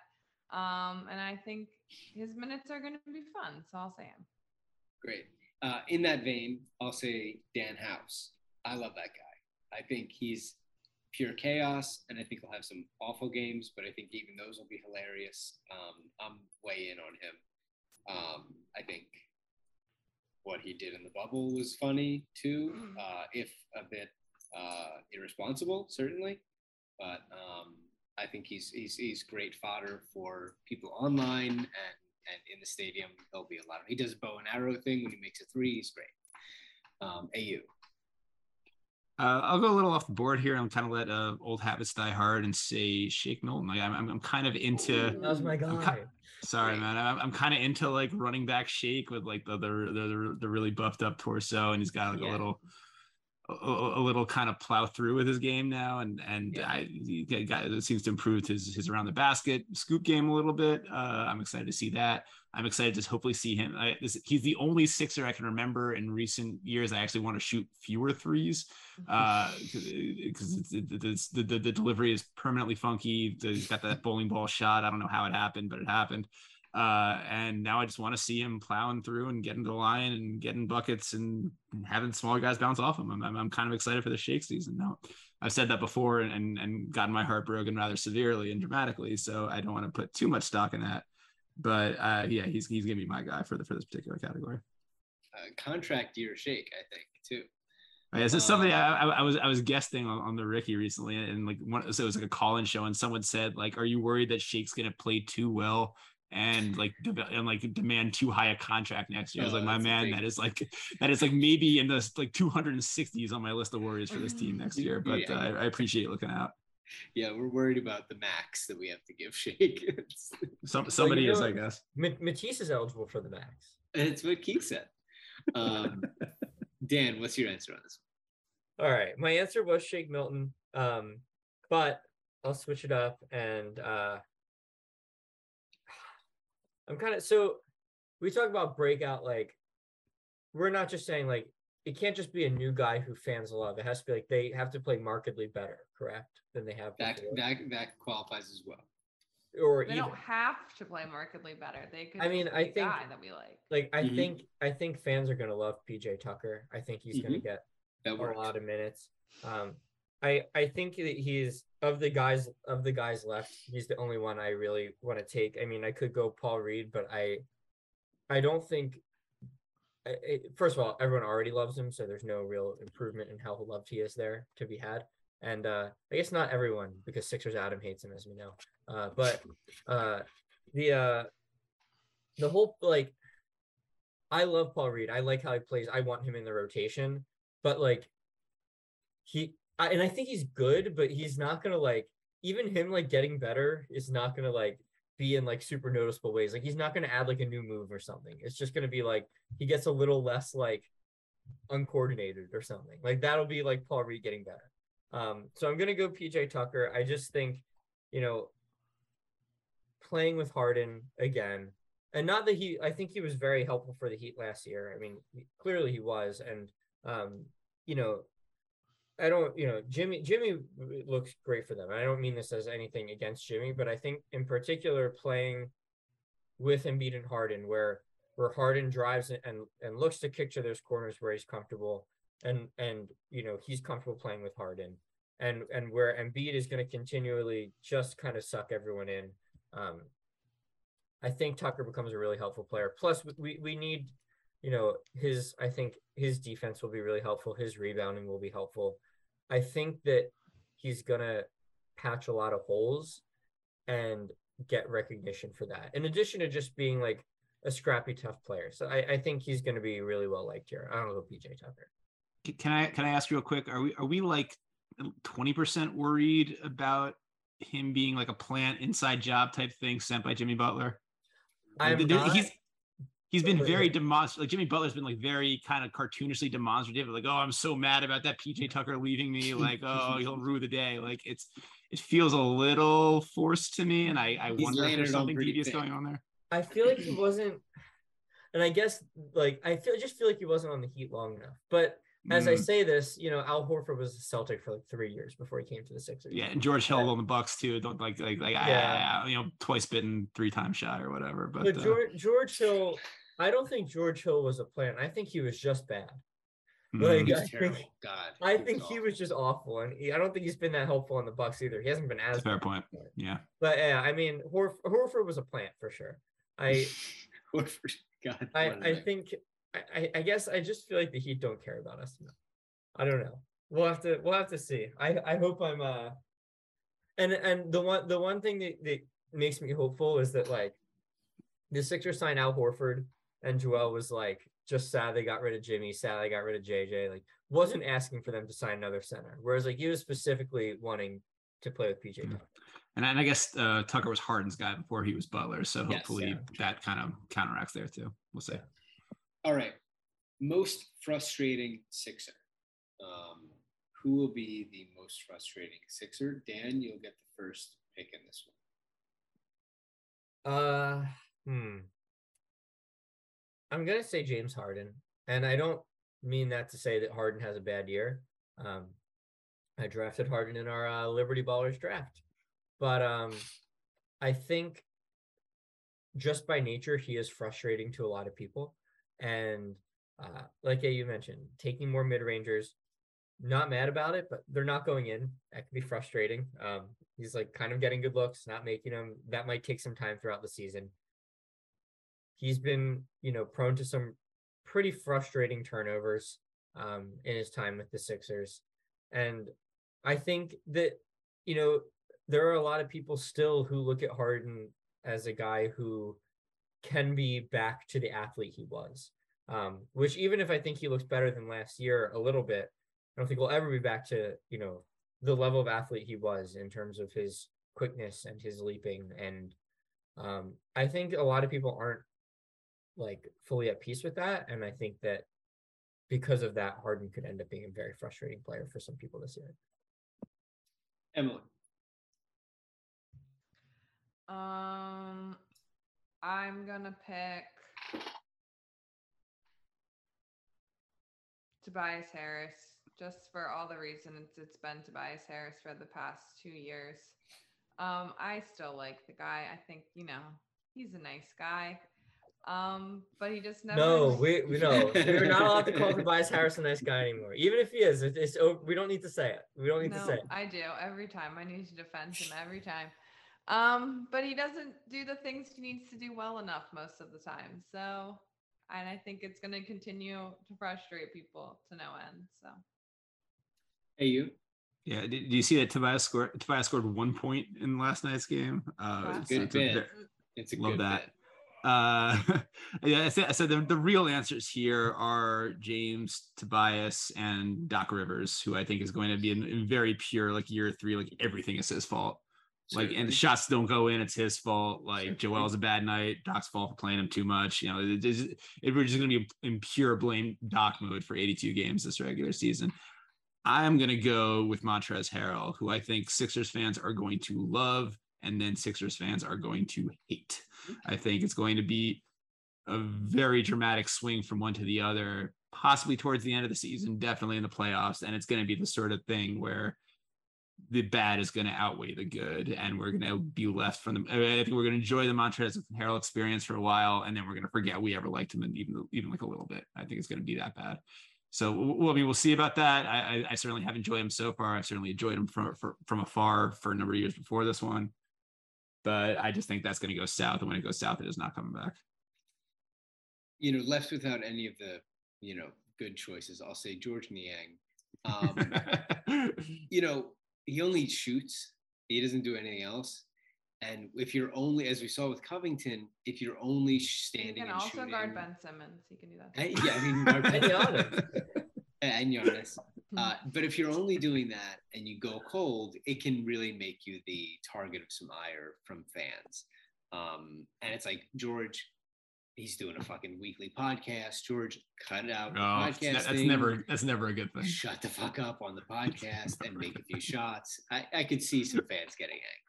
Um, and I think his minutes are going to be fun. So I'll say him. Great. Uh, in that vein, I'll say Dan House. I love that guy. I think he's pure chaos, and I think he'll have some awful games, but I think even those will be hilarious. Um, I'm way in on him. Um, I think what he did in the bubble was funny too, uh, if a bit uh, irresponsible, certainly. But um, I think he's, he's he's great fodder for people online and and in the stadium. He'll be a lot of. He does a bow and arrow thing when he makes a three. He's great. Um, AU. Uh, I'll go a little off the board here. I'm kind of let uh, old habits die hard and say Shake Milton. Like, I'm, I'm, I'm kind of into. That was my I'm guy. ki- Sorry, man. I'm, I'm kind of into like running back Shake with like the the, the the really buffed up torso, and he's got like Yeah. a little a, a little kind of plow through with his game now, and and Yeah. I he got, it seems to improve his his around the basket scoop game a little bit. Uh, I'm excited to see that. I'm excited to hopefully see him. I, this, he's the only Sixer I can remember in recent years. I actually want to shoot fewer threes because it's, it's, the, the the delivery is permanently funky. He's got that bowling ball shot. I don't know how it happened, but it happened. Uh, and now I just want to see him plowing through and getting to the line and getting buckets and having smaller guys bounce off him. I'm, I'm, I'm kind of excited for the shake season now. I've said that before and, and, and gotten my heart broken rather severely and dramatically. So I don't want to put too much stock in that. But uh, yeah, he's, he's going to be my guy for the, for this particular category. Uh, contract year shake, I think, too. Oh, Yeah, so somebody I, I I was I was guesting on, on the Ricky recently, and like one so it was like a call-in show, and someone said like, "Are you worried that Shake's gonna play too well and like de- and like demand too high a contract next year?" I was Oh, like, "My man, big- that is like that is like maybe in the like 260s on my list of worries for this team next year." But Yeah. uh, I, I appreciate looking out. Yeah, we're worried about the max that we have to give Shake. it's, Some somebody is, know- I guess. Ma- Matisse is eligible for the max. it's what Keith said. Um, Dan, what's your answer on this? All right, my answer was Shake Milton, um, but I'll switch it up and uh, I'm kind of so we talk about breakout like we're not just saying like it can't just be a new guy who fans love. It has to be like they have to play markedly better, correct, than they have That before. that that qualifies as well. or They even don't have to play markedly better. They could. I mean, I think- guy that we like. like I Mhm. think I think fans are gonna love PJ Tucker. I think he's gonna get That a lot of minutes. Um, I I think that he's of the guys of the guys left, he's the only one I really want to take. I mean, I could go Paul Reed, but I I don't think. First of all, everyone already loves him, so there's no real improvement in how loved he is there to be had. And uh, I guess not everyone, because Sixers Adam hates him, as we know. Uh, but uh, the uh, the whole like, I love Paul Reed. I like how he plays. I want him in the rotation, but like, he I, and I think he's good, but he's not gonna like even him like getting better is not gonna like be in like super noticeable ways. Like he's not gonna add like a new move or something. It's just gonna be like he gets a little less like uncoordinated or something. Like that'll be like Paul Reed getting better. Um, so I'm gonna go PJ Tucker. I just think, you know, playing with Harden again, and not that he, I think he was very helpful for the Heat last year. I mean, clearly he was, and um, you know, I don't, you know, Jimmy, Jimmy looks great for them. I don't mean this as anything against Jimmy, but I think in particular playing with Embiid and Harden, where where Harden drives and and, and looks to kick to those corners where he's comfortable, and and you know he's comfortable playing with Harden, and and where Embiid is going to continually just kind of suck everyone in. Um, I think Tucker becomes a really helpful player. Plus, we we need, you know, his. I think his defense will be really helpful. His rebounding will be helpful. I think that he's gonna patch a lot of holes and get recognition for that. In addition to just being like a scrappy, tough player. So I, I think he's gonna be really well liked here. I don't know PJ Tucker. Can I can I ask real quick? Are we are we like twenty percent worried about him being like a plant inside job type thing sent by Jimmy Butler? I'm not- he's he's been very demonstrative. Like Jimmy Butler's been like very kind of cartoonishly demonstrative. Like, oh, I'm so mad about that PJ Tucker leaving me. Like, oh, he'll rue the day. Like, it's it feels a little forced to me, and I I He's wonder if there's something pretty devious thick. going on there. I feel like he wasn't, and I guess like I feel just feel like he wasn't on the Heat long enough. But as I Mm, say this, you know, Al Horford was a Celtic for like three years before he came to the Sixers. yeah, and George Hill on the Bucks too. Don't like like like Yeah. ah, you know twice bitten, three times shot or whatever. But, But uh, George George Hill, I don't think George Hill was a plan. I think he was just bad. mm, like, I think- God. I think he was just awful, and he, I don't think he's been that helpful on the Bucks either. He hasn't been as. fair point. Yeah. But yeah, I mean, Horf- Horford was a plant for sure. I Horford. God. I I think I, I guess I just feel like the Heat don't care about us. enough. I don't know. We'll have to we'll have to see. I I hope I'm uh and and the one the one thing that, that makes me hopeful is that like the Sixers signed Al Horford and Joel was like just sad they got rid of Jimmy, sad they got rid of JJ, like wasn't asking for them to sign another center. Whereas like he was specifically wanting to play with PJ. Tucker. And, and I guess uh, Tucker was Harden's guy before he was Butler, so Yes, hopefully yeah. that kind of counteracts there too. We'll see. All right. Most frustrating Sixer. Um, who will be the most frustrating Sixer? Dan, you'll get the first pick in this one. Uh, hmm. I'm gonna say James Harden, and I don't mean that to say that Harden has a bad year. Um, I drafted Harden in our uh, Liberty Ballers draft, but um, I think just by nature he is frustrating to a lot of people, and uh, like you mentioned, taking more mid rangers. Not mad about it, but they're not going in. That can be frustrating. Um, he's like kind of getting good looks, not making them. That might take some time throughout the season he's been, you know, prone to some pretty frustrating turnovers um, in his time with the Sixers. And I think that, you know, there are a lot of people still who look at Harden as a guy who can be back to the athlete he was. Um, which even if I think he looks better than last year a little bit, I don't think we'll ever be back to, you know, the level of athlete he was in terms of his quickness and his leaping. And um, I think a lot of people aren't like fully at peace with that. And I think that because of that, Harden could end up being a very frustrating player for some people this year. Emily. Um, I'm gonna pick Tobias Harris just for all the reasons it's been Tobias Harris for the past two years. Um, I still like the guy. I think you know he's a nice guy. Um, but he just never. No, we, we no, we're not allowed to call Tobias Harris a nice guy anymore. Even if he is, it, it's oh, we don't need to say it. We don't need no, to say it. I do every time. I need to defend him every time. Um, but he doesn't do the things he needs to do well enough most of the time. So, and I think it's going to continue to frustrate people to no end. So. Hey, you. Yeah, did, did you see that Tobias scored? Tobias scored one point in last night's game. Uh, it's, good bit. It's a love good that. bit. Uh, yeah, I said, I said the, the real answers here are James, Tobias, and Doc Rivers, who I think is going to be in, in very pure like year three, like everything is his fault. Like, and the shots don't go in, it's his fault. Like, Joel's a bad night, Doc's fault for playing him too much. You know, it, it, it, we're just going to be in pure blame Doc mode for 82 games this regular season. I'm going to go with Montrezl Harrell, who I think Sixers fans are going to love, and then Sixers fans are going to hate. I think it's going to be a very dramatic swing from one to the other, possibly towards the end of the season, definitely in the playoffs. And it's going to be the sort of thing where the bad is going to outweigh the good, and we're going to be left from the. I think we're going to enjoy the Montrezl Harrell experience for a while, and then we're going to forget we ever liked him, and even even like a little bit. I think it's going to be that bad. So, well, I mean, we'll see about that. I, I, I certainly have enjoyed him so far. I've certainly enjoyed him from for, from afar for a number of years before this one but I just think that's going to go south. And when it goes south, it is not coming back. You know, left without any of the, you know, good choices, I'll say Georges Niang. Um, you know, he only shoots, he doesn't do anything else. And if you're only, as we saw with Covington, if you're only standing, He can and also shooting, guard Ben Simmons. He can do that. And- yeah, I mean, guard Ben And Giannis. and Giannis. Hmm. Uh, but if you're only doing that and you go cold, it can really make you the target of some ire from fans. Um, and it's like George, he's doing a fucking weekly podcast. George, cut it out. the Oh, that's, thing. never that's never a good thing. shut the fuck up on the podcast and make a few shots. I, I could see some fans getting angry.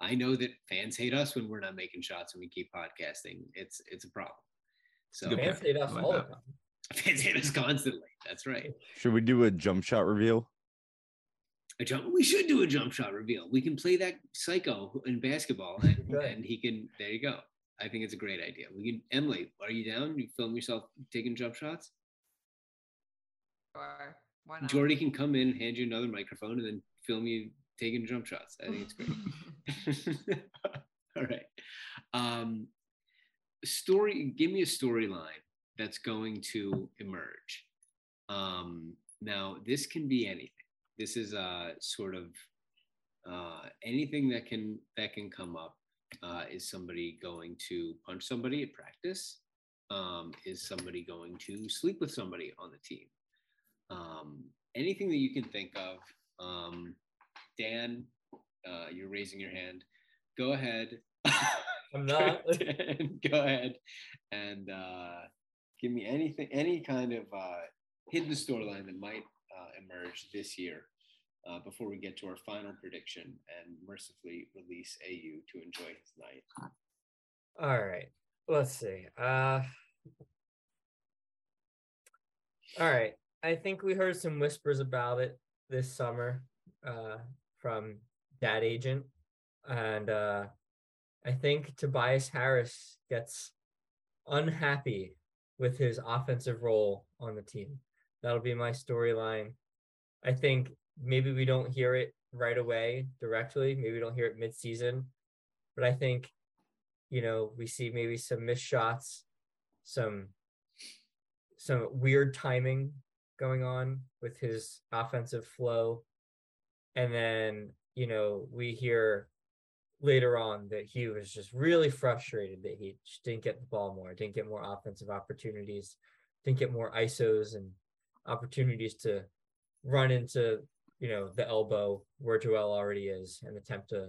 I know that fans hate us when we're not making shots and we keep podcasting. It's it's a problem. So Fans hate us I like all the time. Fans hate us constantly. That's right. Should we do a jump shot reveal? A jump. We should do a jump shot reveal. We can play that psycho in basketball, and, and he can. There you go. I think it's a great idea. We can. Emily, are you down? You film yourself taking jump shots. Sure. Why not? Jordy can come in, and hand you another microphone, and then film you taking jump shots. I think it's great. All right. Um, story. Give me a storyline that's going to emerge. Um, now, this can be anything. This is a sort of uh, anything that can that can come up. Uh, is somebody going to punch somebody at practice? Um, is somebody going to sleep with somebody on the team? Um, anything that you can think of. Um, Dan, uh, you're raising your hand. Go ahead. I'm not. Dan, go ahead and uh, give me anything, any kind of uh, hidden storyline that might uh, emerge this year uh, before we get to our final prediction and mercifully release AU to enjoy his night. All right. Let's see. Uh All right. I think we heard some whispers about it this summer uh from that Agent and uh I think Tobias Harris gets unhappy with his offensive role on the team. That'll be my storyline. I think maybe we don't hear it right away directly. Maybe we don't hear it mid-season, but I think you know we see maybe some missed shots, some some weird timing going on with his offensive flow, and then you know we hear later on that he was just really frustrated that he didn't get the ball more, didn't get more offensive opportunities, didn't get more ISOs and opportunities to run into you know the elbow where Joel already is and attempt to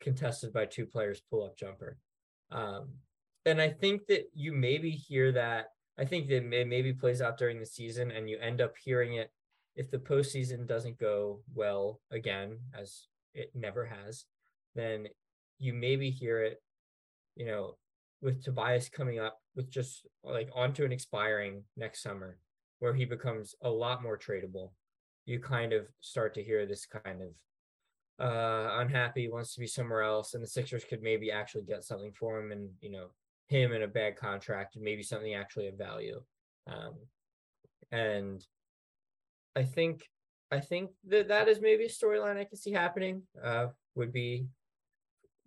contested by two players pull up jumper. Um, and I think that you maybe hear that. I think that may, maybe plays out during the season, and you end up hearing it if the postseason doesn't go well again, as it never has. Then you maybe hear it, you know, with Tobias coming up with just like onto an expiring next summer, where he becomes a lot more tradable. You kind of start to hear this kind of uh unhappy wants to be somewhere else and the sixers could maybe actually get something for him and you know him in a bad contract and maybe something actually of value um and i think i think that that is maybe a storyline i can see happening uh would be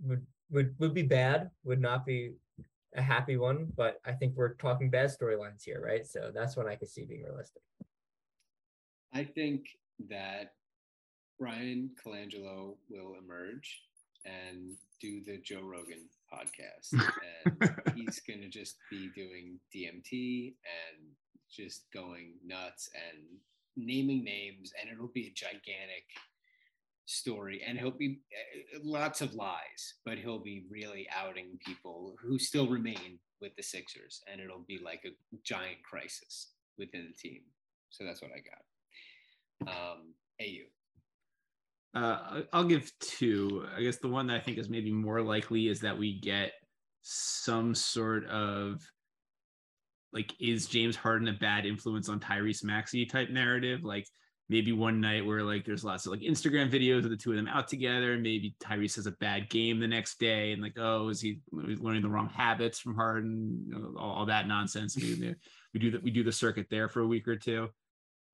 would would would be bad would not be a happy one but i think we're talking bad storylines here right so that's one i could see being realistic I think that Bryan Colangelo will emerge and do the Joe Rogan podcast. and he's going to just be doing DMT and just going nuts and naming names. And it'll be a gigantic story. And he'll be uh, lots of lies, but he'll be really outing people who still remain with the Sixers. And it'll be like a giant crisis within the team. So that's what I got. Um, AU. Uh, I'll give two. I guess the one that I think is maybe more likely is that we get some sort of like, is James Harden a bad influence on Tyrese Maxey type narrative? Like maybe one night where like there's lots of like Instagram videos of the two of them out together, maybe Tyrese has a bad game the next day, and like, oh, is he learning the wrong habits from Harden? You know, all, all, that nonsense. We, we do that. We do the circuit there for a week or two.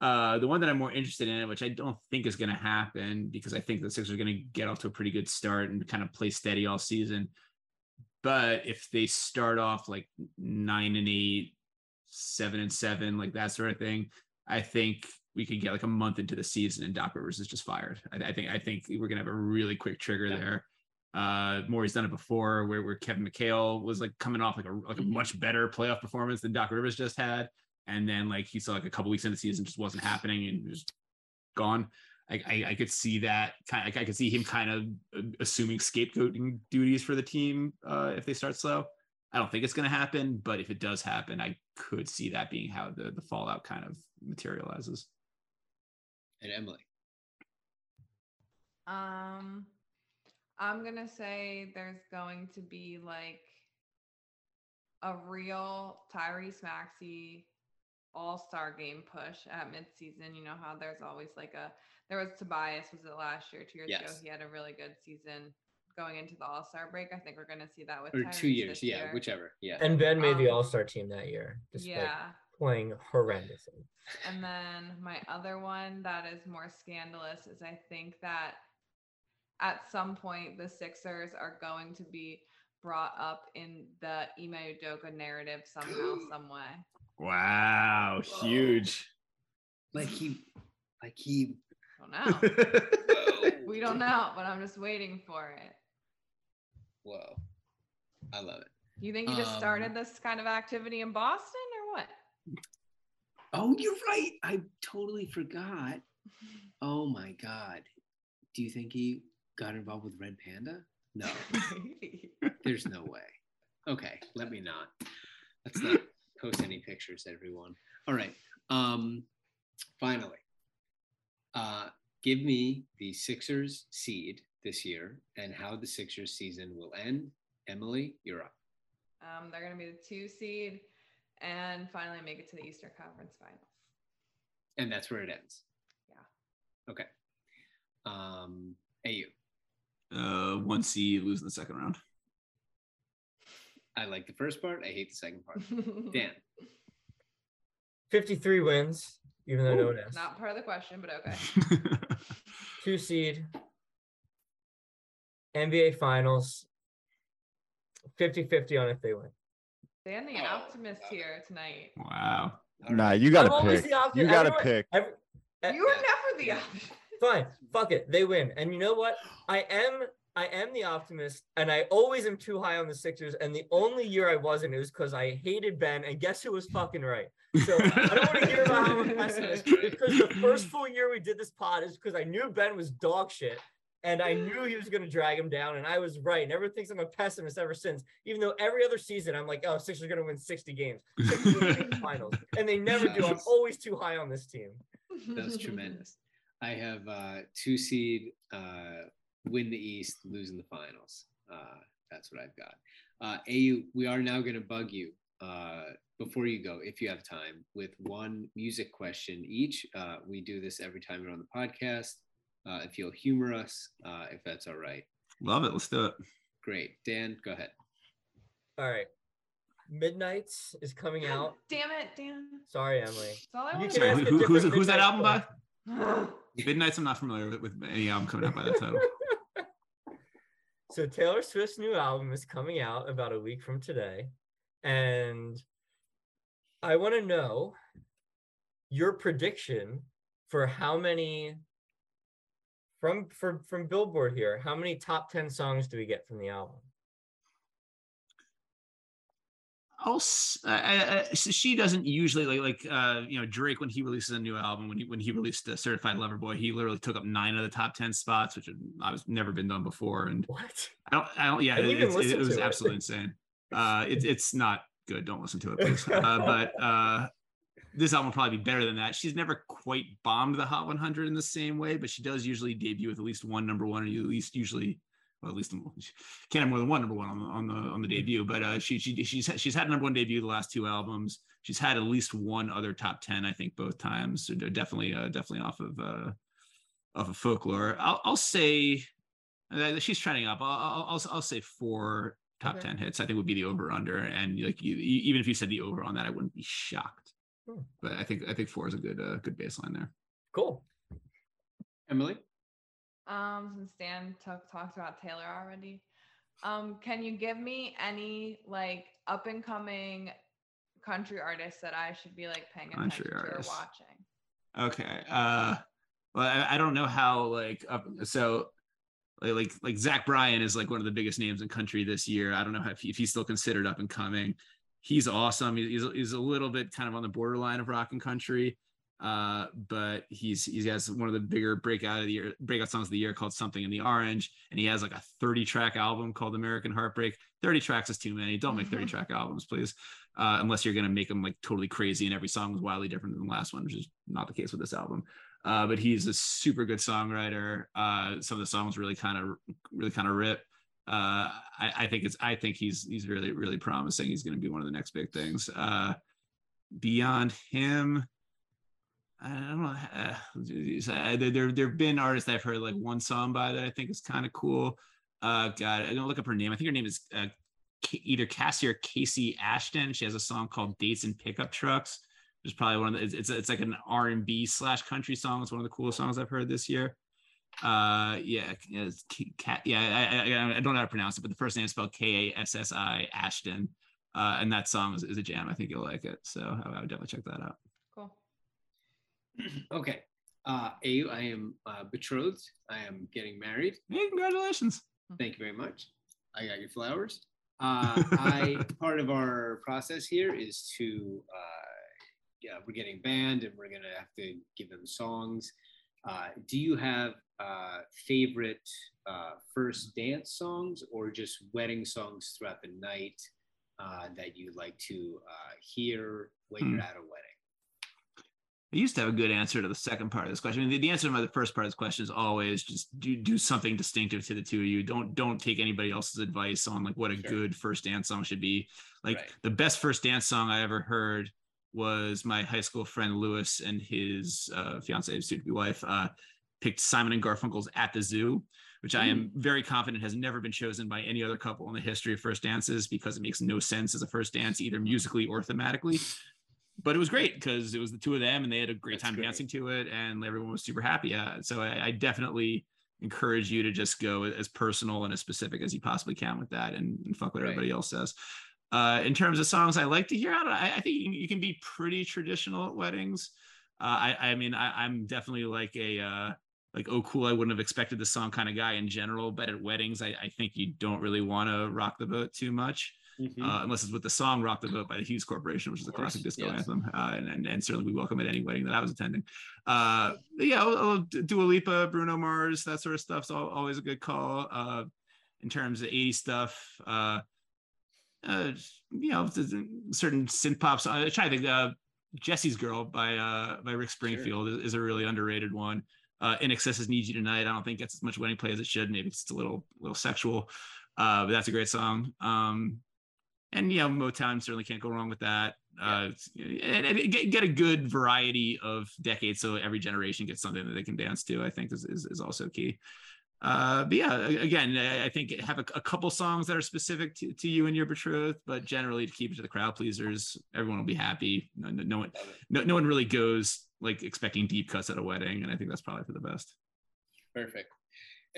Uh, the one that I'm more interested in, which I don't think is going to happen because I think the Sixers are going to get off to a pretty good start and kind of play steady all season. But if they start off like nine and eight, seven and seven, like that sort of thing, I think we could get like a month into the season and Doc Rivers is just fired. I, I think I think we're gonna have a really quick trigger yeah. there. Uh, Morey's done it before, where, where Kevin McHale was like coming off like a like a mm-hmm. much better playoff performance than Doc Rivers just had and then like he saw like a couple weeks into the season just wasn't happening and just gone. I, I, I could see that kind of, I could see him kind of uh, assuming scapegoating duties for the team uh, if they start slow. I don't think it's going to happen, but if it does happen, I could see that being how the, the fallout kind of materializes. And Emily. Um, I'm gonna say there's going to be like a real Tyrese Maxey all-star game push at midseason. You know how there's always like a there was Tobias was it last year, two years yes. ago. He had a really good season going into the all-star break. I think we're gonna see that with or two years, yeah, year. whichever. Yeah. And Ben made um, the all-star team that year. Yeah. Playing horrendously. And then my other one that is more scandalous is I think that at some point the Sixers are going to be brought up in the Ime Udoka narrative somehow, some way. Wow, huge. Like he, like he. Don't know. we don't know, but I'm just waiting for it. Whoa, I love it. You think you just um, started this kind of activity in Boston, or what? Oh, you're right. I totally forgot. Oh my god. Do you think he got involved with Red Panda? No. There's no way. Okay, let me not. Let's not post any pictures, everyone. All right. Um, finally, uh, give me the Sixers seed this year and how the Sixers season will end. Emily, you're up. Um, they're going to be the two seed and finally make it to the Eastern Conference Finals. And that's where it ends. Yeah. Okay. Um, AU. Uh, one seed, losing the second round. I like the first part. I hate the second part. Dan. 53 wins, even though no one asked. Not part of the question, but okay. Two seed. NBA Finals. 50 50 on if they win. Dan the Oh, optimist okay. here tonight. wow. Nah, you gotta I'm pick. the opposite. You gotta Everyone- pick. Every, You eh, were eh. never the optimist. fine. Fuck it. They win. And you know what? I am I am the optimist, and I always am too high on the Sixers. And the only year I wasn't, it was because I hated Ben. And guess who was fucking right? So I don't want to hear about how I'm a pessimist. Because the first full year we did this pod is because I knew Ben was dog shit. And I knew he was going to drag him down, and I was right. And everyone thinks I'm a pessimist ever since. Even though every other season I'm like, oh, Sixers are going to win 60 games, Sixers are gonna make the finals, and they never do. I'm always too high on this team. That's tremendous. I have uh, two seed, uh, win the East, losing the finals. Uh, that's what I've got. Uh, AU, we are now going to bug you uh, before you go, if you have time, with one music question each. Uh, we do this every time you're on the podcast. Uh, if you'll humor us, uh, if that's all right. Love it. Let's do it. Great. Dan, go ahead. All right. Midnights is coming out. Damn it, Dan. Sorry, Emily. That's all I You want can Sorry, who- who- who's- who's that album by? Midnights. I'm not familiar with, with any album coming out by that title. So Taylor Swift's new album is coming out about a week from today. And I want to know your prediction for how many from from from Billboard here, how many top 10 songs do we get from the album? I'll, I- I- so she doesn't usually like like uh you know Drake when he releases a new album when he when he released uh, Certified Lover Boy he literally took up nine of the top ten spots which I was never been done before and What? I don't I don't yeah I didn't it, it, was it. absolutely insane uh it's it's not good don't listen to it please uh, but uh this album will probably be better than that she's never quite bombed the Hot 100 in the same way but she does usually debut with at least one number one or at least usually well, at least can't have more than one number one on the on the on the debut. But uh, she she she's she's had a number one debut the last two albums. She's had at least one other top ten, I think, both times. So definitely uh, definitely off of uh, off of folklore. I'll I'll say uh, she's trending up. I'll I'll I'll, say four top Okay. ten hits. I think would be the over under. And like you, even if you said the over on that, I wouldn't be shocked. But I think I think four is a good uh, good baseline there. Cool. Emily? Um, since Dan talk, talked about Taylor already, um, can you give me any like up and coming country artists that I should be like paying Country attention to or watching? Okay. Uh well I, I don't know how like up so like, like like Zach Bryan is like one of the biggest names in country this year. I don't know how, if, he, if he's still considered up and coming. He's awesome. He's he's a little bit kind of on the borderline of rock and country. Uh, but he's he has one of the bigger breakout of the year breakout songs of the year called Something in the Orange, and he has like a 30 track album called American Heartbreak. 30 tracks is too many. Don't make 30 track albums, please uh, unless you're going to make them like totally crazy and every song is wildly different than the last one, which is not the case with this album. Uh, but he's a super good songwriter. Uh, some of the songs really kind of really kind of rip. Uh, I, I think it's I think he's he's really really promising. He's going to be one of the next big things. Uh, beyond him, I don't know. Uh, there there there've been artists I've heard like one song by that I think is kind of cool. Uh, God, I'm gonna look up her name. I think her name is uh, either Cassie or Casey Ashton. She has a song called "Dates and Pickup Trucks," which is probably one of the. It's it's, it's like an R and B slash country song. It's one of the coolest songs I've heard this year. Uh, yeah, it's K- yeah. I, I, I don't know how to pronounce it, but the first name is spelled K A S S I Ashton. Uh, and that song is, is a jam. I think you'll like it. So I, I would definitely check that out. Cool. Okay. Uh, AU, I am uh, betrothed. I am getting married. Hey, congratulations. Thank you very much. I got your flowers. Uh, I part of our process here is to uh, yeah, we're getting banned and we're gonna have to give them songs. Uh, do you have uh, favorite uh, first dance songs or just wedding songs throughout the night uh, that you like to uh, hear when Hmm. you're at a wedding? I used to have a good answer to the second part of this question. I mean, the, the answer to my, the first part of this question is always just do do something distinctive to the two of you. Don't don't take anybody else's advice on like what a Sure. good first dance song should be. Like Right. the best first dance song I ever heard was my high school friend Lewis and his uh, fiance, soon to be wife, uh, picked Simon and Garfunkel's "At the Zoo," which I am very confident has never been chosen by any other couple in the history of first dances because it makes no sense as a first dance either musically or thematically but it was great because it was the two of them and they had a great That's time great. dancing to it and everyone was super happy. Uh, so I, I definitely encourage you to just go as personal and as specific as you possibly can with that and, and fuck what Right. everybody else says. Uh, in terms of songs I like to hear, I, I, I think you, can- be pretty traditional at weddings. Uh, I, I mean, I, I'm definitely like a uh, like oh cool, I wouldn't have expected the song kind of guy in general, but at weddings, I, I think you don't really want to rock the boat too much Mhm. uh, unless it's with the song "Rock the Boat" by the Hughes Corporation, which is a classic disco yes. anthem, uh, and, and and certainly we welcome at any wedding that I was attending. Uh, yeah, I'll, I'll do Dua Lipa, Bruno Mars, that sort of stuff's al- always a good call. Uh, in terms of 80s stuff, uh, you know, certain synth pops. I try to think. Uh, Jessie's Girl by uh, by Rick Springfield is, is a really underrated one. Uh, INXS Need You Tonight. I don't think gets as much wedding play as it should. Maybe it's a little little sexual, uh, but that's a great song. Um, and you know Motown certainly can't go wrong with that. Uh, and, and get, get a good variety of decades, so every generation gets something that they can dance to. I think is is, is also key. Uh, but yeah, again, I think have a, a couple songs that are specific to, to you and your betrothed, but generally to keep it to the crowd pleasers, everyone will be happy. No, no, no one, no, no one really goes like expecting deep cuts at a wedding, and I think that's probably for the best. Perfect.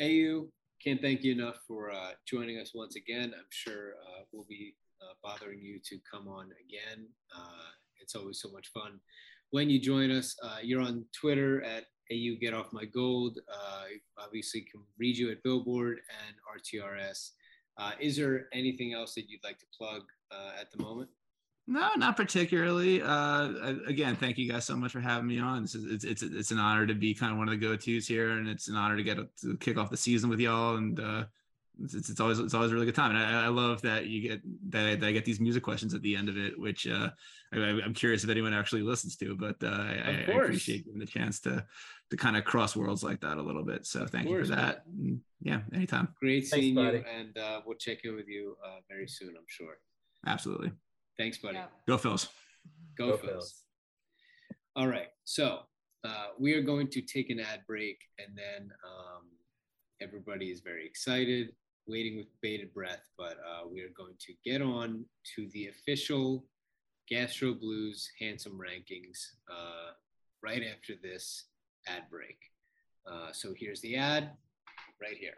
AU, can't thank you enough for uh, joining us once again. I'm sure uh, we'll be uh, bothering you to come on again. Uh, it's always so much fun when you join us. Uh, you're on Twitter at AU Get Off My Gold. Uh, obviously, can read you at Billboard and RTRS. Uh, is there anything else that you'd like to plug uh, at the moment? No, not particularly. Uh, again, thank you guys so much for having me on. Is, it's, it's it's an honor to be kind of one of the go-tos here, and it's an honor to get to kick off the season with y'all. And uh, it's, it's, it's always it's always a really good time. And I, I love that you get that I, that I get these music questions at the end of it, which uh, I, I'm curious if anyone actually listens to. But uh, I, I, I appreciate giving the chance to to kind of cross worlds like that a little bit. So thank you for that. And yeah, anytime. Great Thanks, seeing buddy. you, and uh, we'll check in with you uh, very soon, I'm sure. Absolutely. Thanks, buddy. Yep. Go Phils. Go, Go Phils. Phils. All right. So uh, we are going to take an ad break, and then um, everybody is very excited, waiting with bated breath. But uh, we are going to get on to the official Gastro Blues Handsome Rankings uh, right after this ad break. Uh, so here's the ad right here.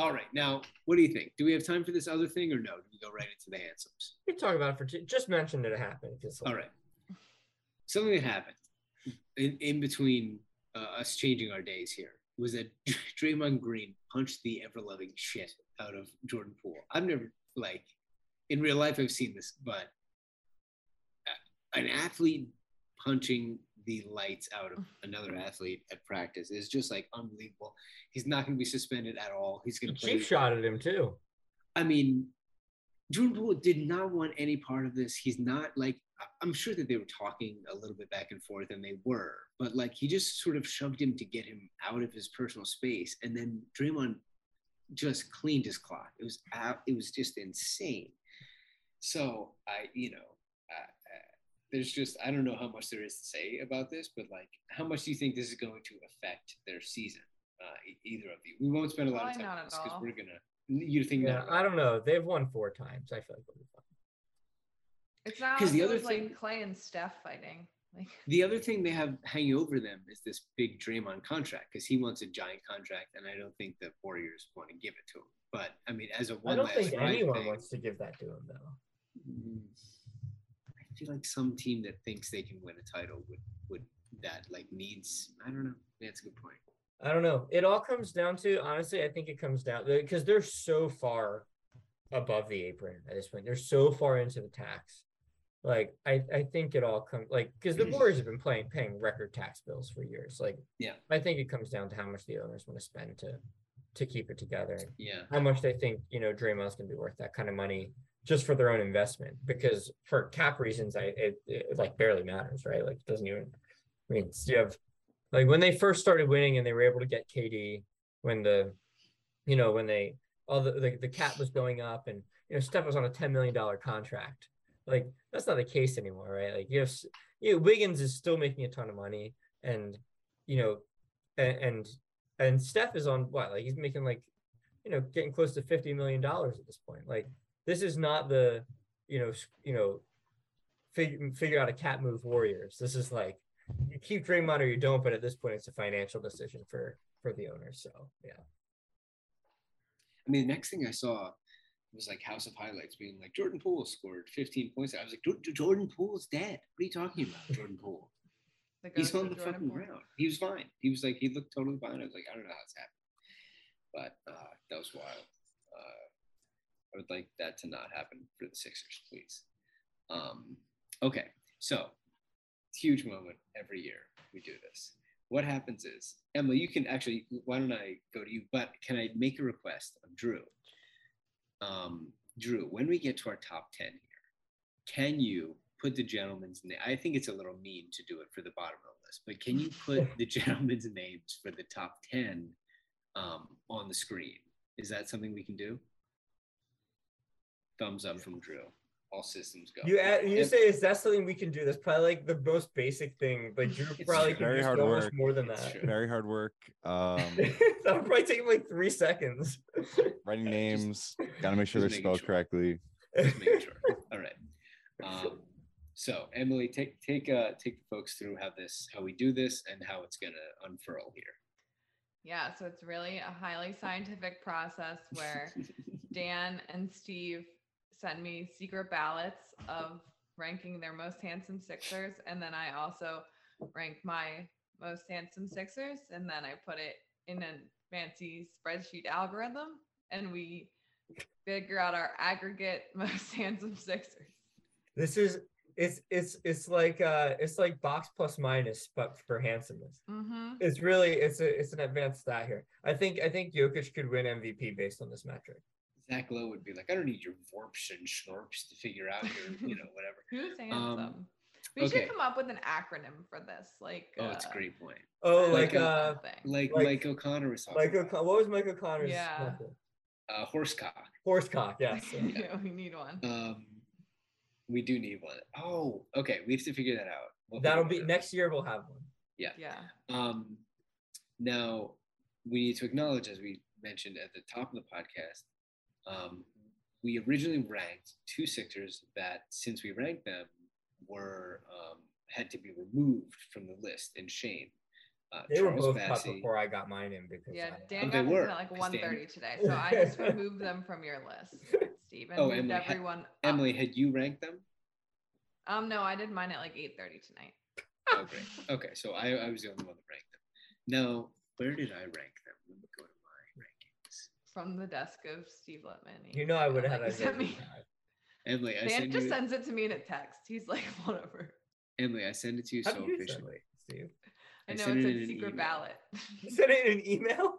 All right. Now, what do you think? Do we have time for this other thing, or no? Do we go right into the handsomes? We talk about it for two, just mention that it happened. Just All right. Something that happened in, in between uh, us changing our days here was that Draymond Green punched the ever loving shit out of Jordan Poole. I've never, like, in real life, I've seen this, but uh, an athlete punching the lights out of another athlete at practice is just like unbelievable. He's not going to be suspended at all. He's going to play. Chief shot at him too. I mean, Jordan Poole did not want any part of this. He's not like I'm sure that they were talking a little bit back and forth, and they were, but like he just sort of shoved him to get him out of his personal space, and then Draymond just cleaned his clock. It was it was just insane. So I, you know, there's just I don't know how much there is to say about this, but like, how much do you think this is going to affect their season? Uh, either of you. We won't spend a lot of time on this because we're gonna. You think Yeah. I don't know. They've won four times. I feel like they'll be fine. It's not 'Cause like the other thing- like Klay and Steph fighting. Like The other thing they have hanging over them is this big Draymond contract because he wants a giant contract, and I don't think the Warriors want to give it to him. But I mean, as a one I don't think anyone thing, wants to give that to him though. Mm, feel like some team that thinks they can win a title would would that like needs. I don't know. That's a good point. I don't know. It all comes down to honestly, I think it comes down because they're so far above the apron at this point. They're so far into the tax. Like I, I think it all comes like because the Warriors have been playing paying record tax bills for years. Like Yeah. I think it comes down to how much the owners want to spend to to keep it together. Yeah. How much they think you know Draymond's gonna be worth that kind of money just for their own investment. Because for cap reasons, I it, it like barely matters, right? Like it doesn't even. I mean, you have like when they first started winning and they were able to get KD when the, you know, when they all the the, the cap was going up and you know Steph was on a ten million dollar contract. Like that's not the case anymore, right? Like you have you know, Wiggins is still making a ton of money, and you know, and and, and Steph is on what like he's making like, you know, getting close to fifty million dollars at this point. Like this is not the, you know, you know, figure figure out a cap move Warriors. This is like you keep Draymond or you don't, but at this point it's a financial decision for for the owner. So yeah. I mean, the next thing I saw was like House of Highlights being like Jordan Poole scored 15 points. I was like, Jordan Poole's dead. What are you talking about, Jordan Poole? He's on the Jordan fucking Poole. ground. He was fine. He was like, he looked totally fine. I was like, I don't know how it's happened, but uh, that was wild. Would like that to not happen for the Sixers, please. Um, okay, so huge moment every year we do this. What happens is, Emily, you can actually, why don't I go to you? But can I make a request of Drew? Um, Drew, when we get to our top 10 here, can you put the gentleman's name? I think it's a little mean to do it for the bottom of the list, but can you put the gentleman's names for the top 10 um, on the screen? Is that something we can do? Thumbs up from Drew. All systems go. You add, you And- say is that something we can do? That's probably like the most basic thing. Like Drew probably can Very do hard so much work. more than that. Very hard work. Um, That'll probably take like three seconds. writing Yeah, just- names. Got to make sure they're spelled sure. correctly. Just sure. All right. Um, so Emily, take take uh take the folks through how this how we do this and how it's gonna unfurl here. Yeah, so it's really a highly scientific process where Dan and Steve send me secret ballots of ranking their most handsome Sixers. And then I also rank my most handsome Sixers. And then I put it in a fancy spreadsheet algorithm and we figure out our aggregate most handsome Sixers. This is it's it's it's like uh it's like box plus minus, but for handsomeness. Mm-hmm. It's really it's a it's an advanced stat here. I think I think Jokic could win MVP based on this metric. Zach Lowe would be like, I don't need your vorps and schnorps to figure out your, you know, whatever. Who's handsome? Um, we okay. should come up with an acronym for this. Like, Oh, it's a uh, great point. Oh, Like like a- uh. Like, like- Mike O'Connor was talking Michael about. What was Michael Connor's Yeah. method? uh, horsecock. Horsecock, yes. yeah, we need one. Um, we do need one. Oh, okay. We have to figure that out. We'll That'll be next year we'll have one. Yeah. Yeah. Um, now, we need to acknowledge, as we mentioned at the top of the podcast, um, we originally ranked two Sixers that, since we ranked them, were um, had to be removed from the list. And Shane, uh, They were Charles both cut before I got mine in because Yeah, I- Dan Oh, got they were, at like 'cause Dan- 1.30 today. So I just removed them from your list, Steve, and Oh, Emily, everyone up. Emily, had you ranked them? Um, no, I did mine at like 8.30 tonight. Oh, great. Okay, so I, I was the only one that ranked them. Now, where did I rank them? Let me go to my rankings. From the desk of Steve Littman. you know I would have like, had sent me. Emily, I Dan send just you. sends it to me in a text. He's like, whatever. Emily, I send it to you How so you officially. Steve? I I know sent it's it a secret ballot. You sent it in an email?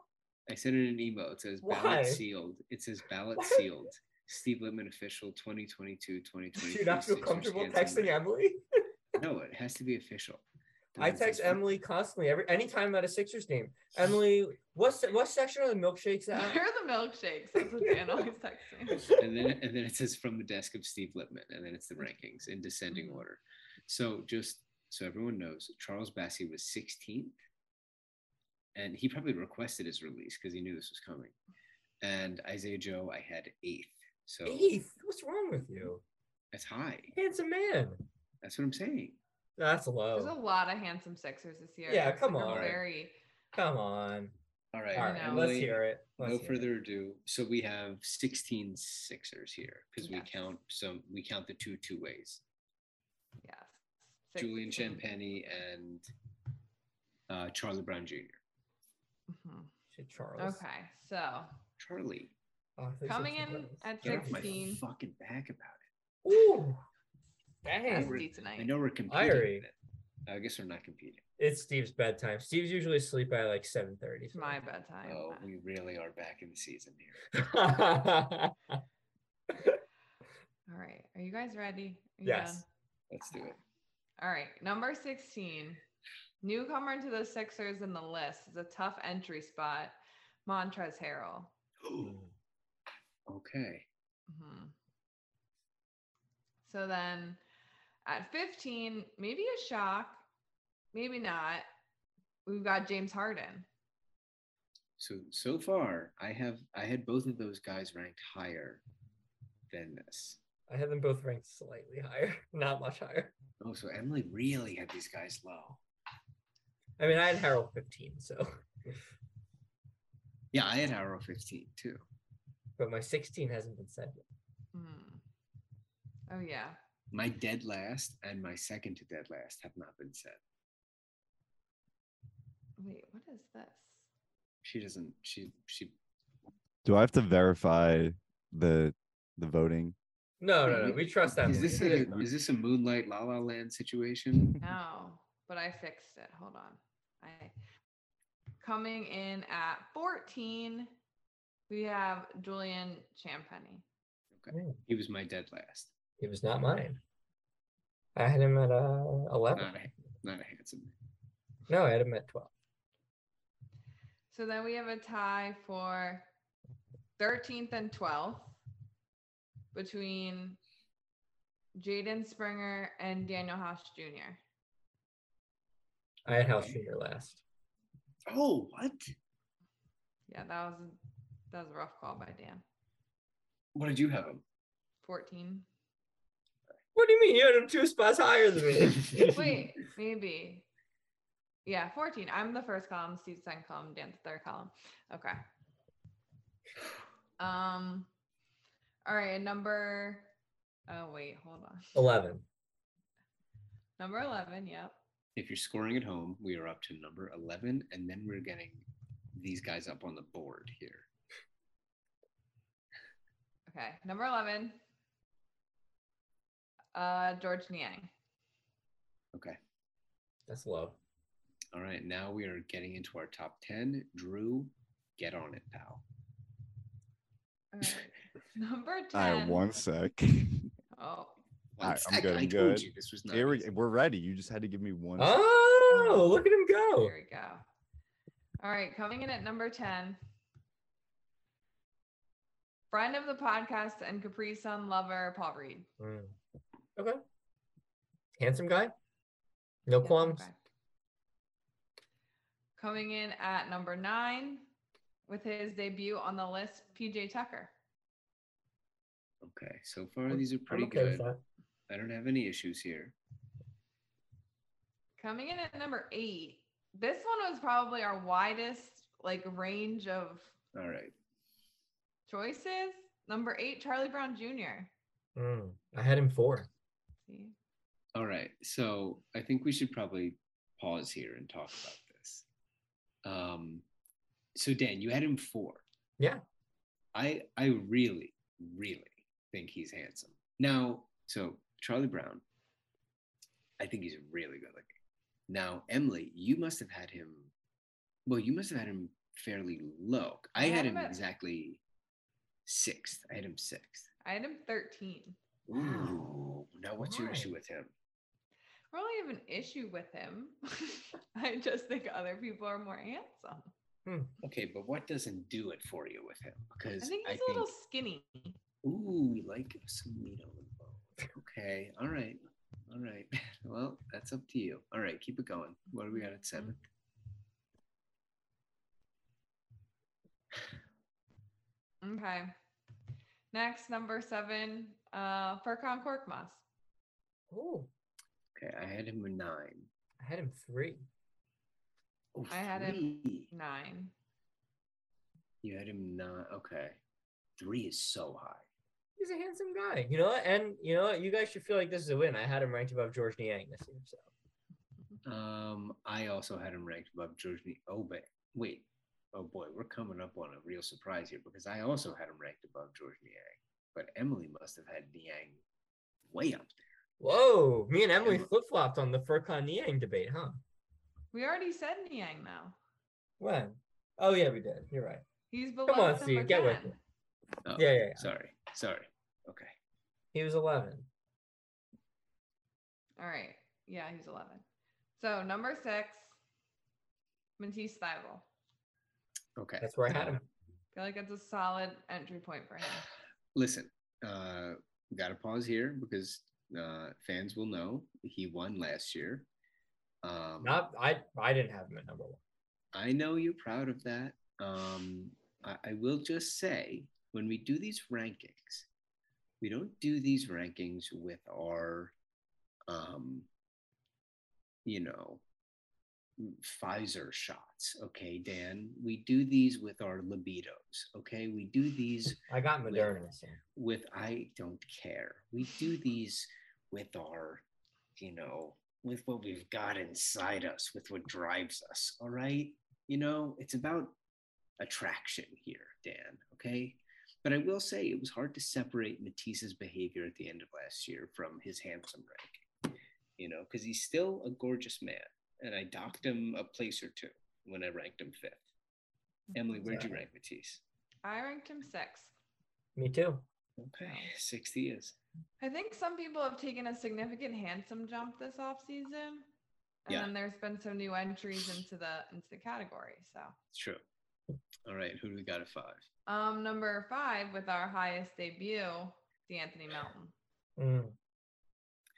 I sent it in an email. It says Why? ballot sealed. It says ballot What? sealed. Steve Littman official 2022 Do 2023. you not feel comfortable texting. Emily? No, it has to be official. And I text says- Emily constantly every anytime at a Sixers game. Emily, what what section are the milkshakes at? Where are the milkshakes? That's what Dan always texts me. And then and then it says from the desk of Steve Lipman, and then it's the rankings in descending Mhm. order. So just so everyone knows, Charles Bassey was 16th, and he probably requested his release because he knew this was coming. And Isaiah Joe, I had eighth. So Eighth. What's wrong with you? that's high. Handsome man. That's what I'm saying. That's low. There's a lot of handsome Sixers this year. Yeah, come like on. Very Come on. All right. All right, know. let's hear it. Let's no hear it. further ado. So we have 16 Sixers here because we count some we count the two two ways. yes. Julian 16. Champagnie and uh, Charlie Brown Jr. Mhm. Charles. Okay, so Charlie, Oh, I thought you said coming in Charles. at get off my 16. fucking back about it. Ooh. That's Dang. we're- tonight. I know we're competing. Irie. I guess we're not competing. It's Steve's bedtime. Steve's usually asleep by like 7:30. It's my bedtime. Oh, we really are back in the season here. All right. Are you guys ready? Are Yes. done? Let's do it. All right. Number 16. Newcomer to the Sixers in the list is a tough entry spot. Montrezl Harrell. okay. Mhm. So then at 15, maybe a shock, maybe not. We've got James Harden. So so far, I have I had both of those guys ranked higher than this. I had them both ranked slightly higher, not much higher. Oh, so Emily really had these guys low. I mean, I had Harrell 15, so, Yeah, I had Harrell 15 too. but my 16 hasn't been said yet. Hmm. Oh, yeah. My dead last and my second to dead last have not been said. Wait, what is this? She doesn't. She she. Do I have to verify the the voting? No, no, no. We trust that. Is this a is this a Moonlight La La Land situation? No, but I fixed it. Hold on. I coming in at 14, we have Julian Champagnie. He was my dead last. It was not mine. I had him at uh, 11. Not a not a handsome. No, I had him at 12. So then we have a tie for 13th and 12th between Jaden Springer and Danuel House Jr. I had House Jr. last. Oh, what? Yeah, that was that was a rough call by Dan. What did you have him? 14. What do you mean? You had him two spots higher than me. Wait, maybe. Yeah, 14. I'm the first column, Steve's second column, Dan's the third column. Okay. Um all right, and number oh wait, hold on. 11. Number 11, yep. If you're scoring at home, we are up to number 11, and then we're getting these guys up on the board here. Okay, number 11. Uh Georges Niang. Okay. That's low. All right. Now we are getting into our top 10. Drew, get on it, pal. All right. Number 10. All right, one sec. Oh, All right, One I'm sec, good. I I'm told good. you this was not Here we, easy. we're ready. You just had to give me one. sec. Oh, look at him go. here we go. All right, coming in at number 10. Friend of the podcast and Capri Sun lover, Paul Reed. Mm. Okay. Handsome guy. No Yes, qualms. okay. Coming in at number nine with his debut on the list, PJ Tucker. Okay. So far, these are pretty okay good. I don't have any issues here. Coming in at number eight. This one was probably our widest like range of All right. choices. Number eight, Charlie Brown Jr. Mm, I had him four. See? All right. So I think we should probably pause here and talk about this. Um, so Dan, you had him four. Yeah. I I really, really think he's handsome. Now, so Charlie Brown, I think he's really good looking. Now, Emily, you must have had him. Well, you must have had him fairly low. I, I had had him him at- exactly sixth. I had him sixth. I had him 13. Ooh. Now, what's your issue with him? I don't really have an issue with him. I just think other people are more handsome. Okay, but what doesn't do it for you with him? Because I Because think I he's think, a little skinny. ooh, we like some meat on the bone. Okay, all right, all right. Well, that's up to you. All right, keep it going. What do we got at seventh? Okay. Next, number seven, uh, Furkan Korkmaz. Oh, Okay, I had him a nine. I had him three. Oh, I had him nine. You had him nine. Okay, three is so high. He's a handsome guy. You know what? And you know what? You guys should feel like this is a win. I had him ranked above Georges Niang this year. So Um, I also had him ranked above George. Ni- Oh, but wait. Oh boy, we're coming up on a real surprise here because I also had him ranked above Georges Niang, but Emily must have had Niang way up there. Whoa, me and Emily flip flopped on the Furkan Niang debate, huh? We already said Niang now. When? Oh yeah, we did. You're right. He's below Come on, number Steve, get with it. Oh, Yeah, yeah, yeah. Sorry, sorry. Okay. He was 11. All right. Yeah, he's 11. So number six, Matisse Thybulle. Okay. That's where I had Uh, him. I feel like it's a solid entry point for him. Listen, uh, got to pause here because uh, fans will know he won last year. Um, Not I. I didn't have him at number one. I know you're proud of that. Um, I, I will just say when we do these rankings, we don't do these rankings with our, um, you know, Pfizer shots. Okay, Dan. We do these with our libidos. Okay, we do these I got Moderna. So. with I don't care. We do these with our, you know, with what we've got inside us, with what drives us. All right. You know, it's about attraction here, Dan. Okay. But I will say it was hard to separate Matisse's behavior at the end of last year from his handsome rank, you know, because he's still a gorgeous man. And I docked him a place or two when I ranked him fifth. Emily, where'd you rank Matisse? I ranked him sixth. Me too. Okay, 60 is. I think some people have taken a significant handsome jump this off season, And Yeah. then there's been some new entries into the into the category. So It's true. All right, who do we got at five? um number five with our highest debut, De'Anthony Melton. Mm,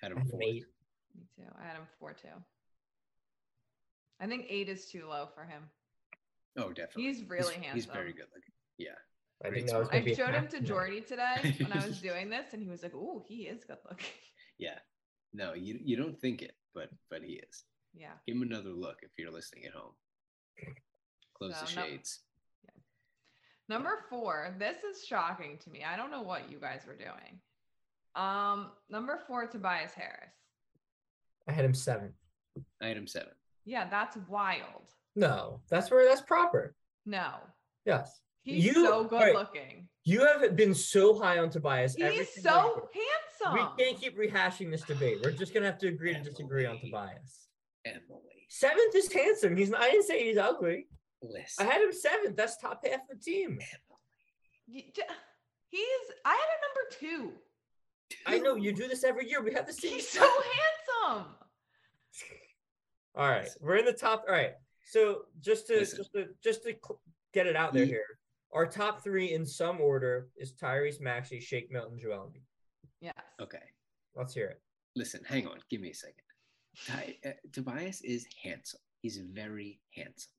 Had I him had him fourth. Me too. I had him four too. I think eight is too low for him. Oh, definitely. He's really handsome. He's very good looking. Yeah. I didn't know I was gonna I be showed him to Jordy today when I was doing this, and he was like, "Oh, he is good looking." Yeah. No, you you don't think it, but but he is. Yeah. Give him another look if you're listening at home. Close the So, no- shades. Number four. This is shocking to me. I don't know what you guys were doing. Um, number four, Tobias Harris. I had him seven. I had him seven. Yeah, that's wild. No, that's where that's proper. No, Yes. He's You- so good alright, looking. You have been so high on Tobias. every He's so year. handsome. We can't keep rehashing this debate. We're just gonna have to agree to disagree on Tobias. Emily. Seventh is handsome. He's not, I didn't say he's ugly. Listen. I had him seventh. That's top half of the team. Y- j- He's. I had a number two. I know you do this every year. We have the same. He's so handsome. All right, we're in the top. All right, so just to Listen. just to just to cl- get it out there Ye- here, our top three in some order is Tyrese Maxey, Shake Milton, Joel Embiid. Yes. Okay. Let's hear it. Listen, hang on. Give me a second. Ty, uh, Tobias is handsome. He's very handsome.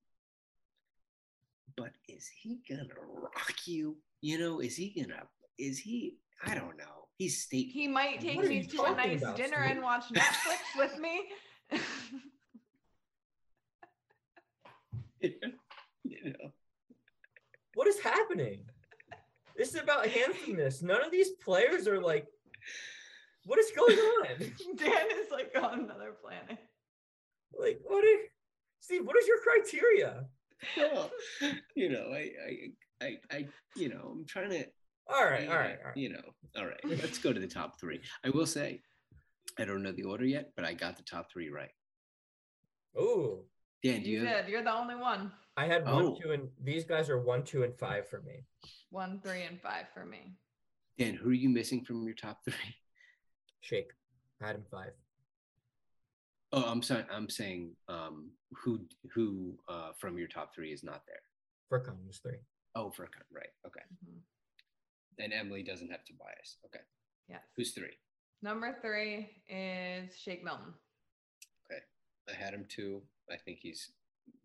But is he gonna rock you? You know, is he gonna? Is he? I don't know. He's state. He might take me to a nice about, dinner Steve? and watch Netflix with me. you know. What is happening? This is about handsomeness. None of these players are like. What is going on? Dan is like on another planet. like, what? Are, Steve, what is your criteria? Well, you know, I, I, I, I, you know, I'm trying to. All right, you all know, right, all right. You know, all right. Let's go to the top three. I will say, I don't know the order yet, but I got the top three right. Oh, Dan, do You you? have- did. You're the only one. I had one, Oh. two, and these guys are one, two, and five for me. One, three, and five for me. Dan, who are you missing from your top three? Shake. I had him five. Oh, I'm sorry. I'm saying um, who who uh, from your top three is not there. Furkan was three. Oh, Furkan, right? Okay. Mhm. And Emily doesn't have Tobias. Okay. Yes. Who's three? Number three is Shake Milton. Okay, I had him two. I think he's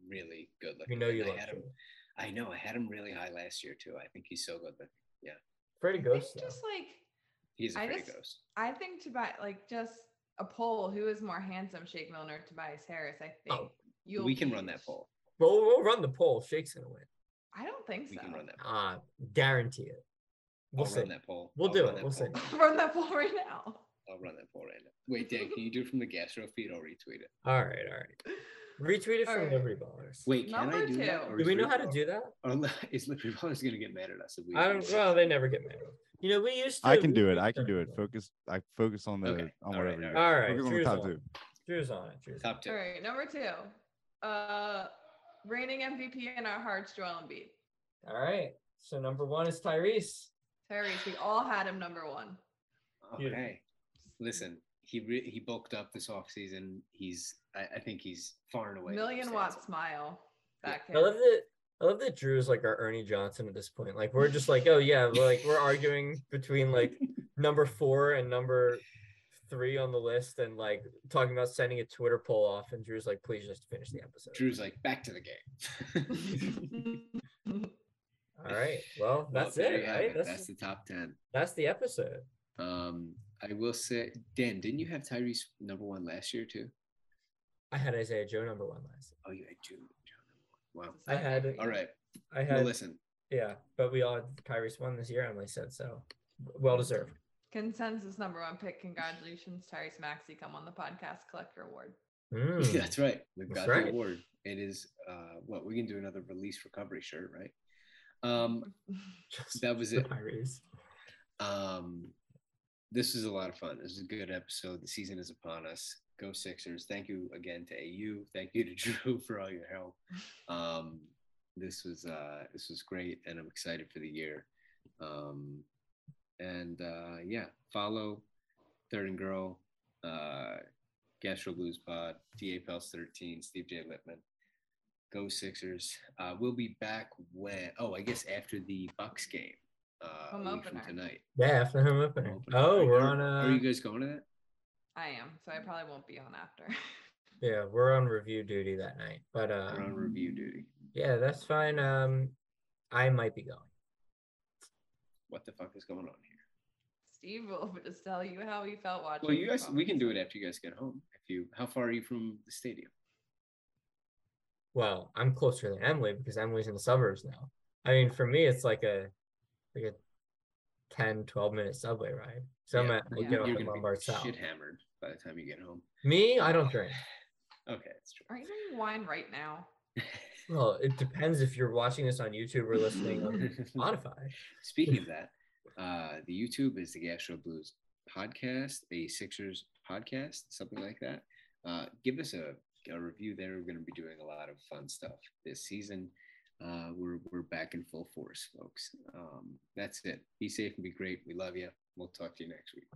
really good We looking. know you I love had him. Shake. I know. I had him really high last year too. I think he's so good looking. Yeah, Pretty I ghost. think just like he's a I pretty just- ghost. I think to buy like just a poll. Who is more handsome, Shake Milton or Tobias Harris? I think Oh, you'll we can run that poll. Well, we'll run the poll. Shake's gonna win. I don't think We so. can run that. Poll. Uh guarantee it. We'll I'll see. run that poll. We'll I'll do it. We'll see. run that poll right now. I'll run that poll right now. Wait, Dan, can you do it from the Gastro feed? I'll retweet it. All right, all right. Retweet it from Alright. Liberty Ballers. Wait, can I Number do that? two. or do we know Liberty how to do that? Oh, no, is Liberty Ballers going to get mad at us if we? I do don't. that? Well, they never get mad. You know, we used to. I can do it. I can do it. Focus. I focus on the Okay, on whatever. you- All right, Focus on the Drew's top on. two. Drew's on it. Drew's on Top two. All right, number two. Uh, reigning MVP in our hearts, Joel Embiid. it. All right. So number one is Tyrese. Tyrese, we all had him number one. Okay. Listen, he re- he bulked up this offseason. He's I, I think he's far and away. the Million watt smile. That kid. I love that. I love that Drew is like our Ernie Johnson at this point. Like we're just like, oh yeah, we're like we're arguing between like number four and number three on the list, and like talking about sending a Twitter poll off. And Drew's like, please just finish the episode. Drew's like back to the game. All right. Well, that's there it, right? it. That's That's the top ten. that's the episode. Um, I will say, Dan, didn't you have Tyrese number one last year too? I had Isaiah Joe number one last. Oh, you had June. Wow. I had. All right. I Well, had. listen. Yeah, but we all had Tyrese won this year. Emily said so. Well deserved. Consensus number one pick. Congratulations, Tyrese Maxey. Come on the podcast, collect your award. Mm. That's right. We've That's got right. the award. It is uh what we can do another release recovery shirt, right? Um Just that was it. Tyrese. Um this was a lot of fun. This is a good episode. The season is upon us. Go Sixers. Thank you again to AU. Thank you to Drew for all your help. Um this was uh this was great and I'm excited for the year. Um and uh yeah, follow Third and Girl, uh Gastro Blues Pod, DA Pels 13, Steve J. Lippman. Go Sixers. Uh, we'll be back when, oh, I guess after the Bucks game uh, Home a from tonight. Yeah, after home opener. Opener. Oh, Are- we're are- on. Uh, Are you guys going to that? I am, so I probably won't be on after. yeah, we're on review duty that night. But uh, We're on review duty. yeah, that's fine. Um, I might be going. What the fuck is going on here? Steve will just tell you how he felt watching. Well, you guys, we can do it after you guys get home. If you, how far are you from the stadium? Well, I'm closer than Emily because Emily's in the suburbs now. I mean, for me, it's like a like a 10, 12 minute subway ride. So I'm at well, we'll get off you're at gonna be Lombard South. shit hammered by the time you get home. Me, I don't drink. Okay, that's true. Are you drinking wine right now? Well, it depends if you're watching this on YouTube or listening on Spotify. Speaking of that, uh, the YouTube is the Gastro Blues podcast, a Sixers podcast, something like that. Uh, give us a, a review there. We're going to be doing a lot of fun stuff this season. Uh, we're, we're back in full force, folks. Um, that's it. Be safe and be great. We love you. We'll talk to you next week.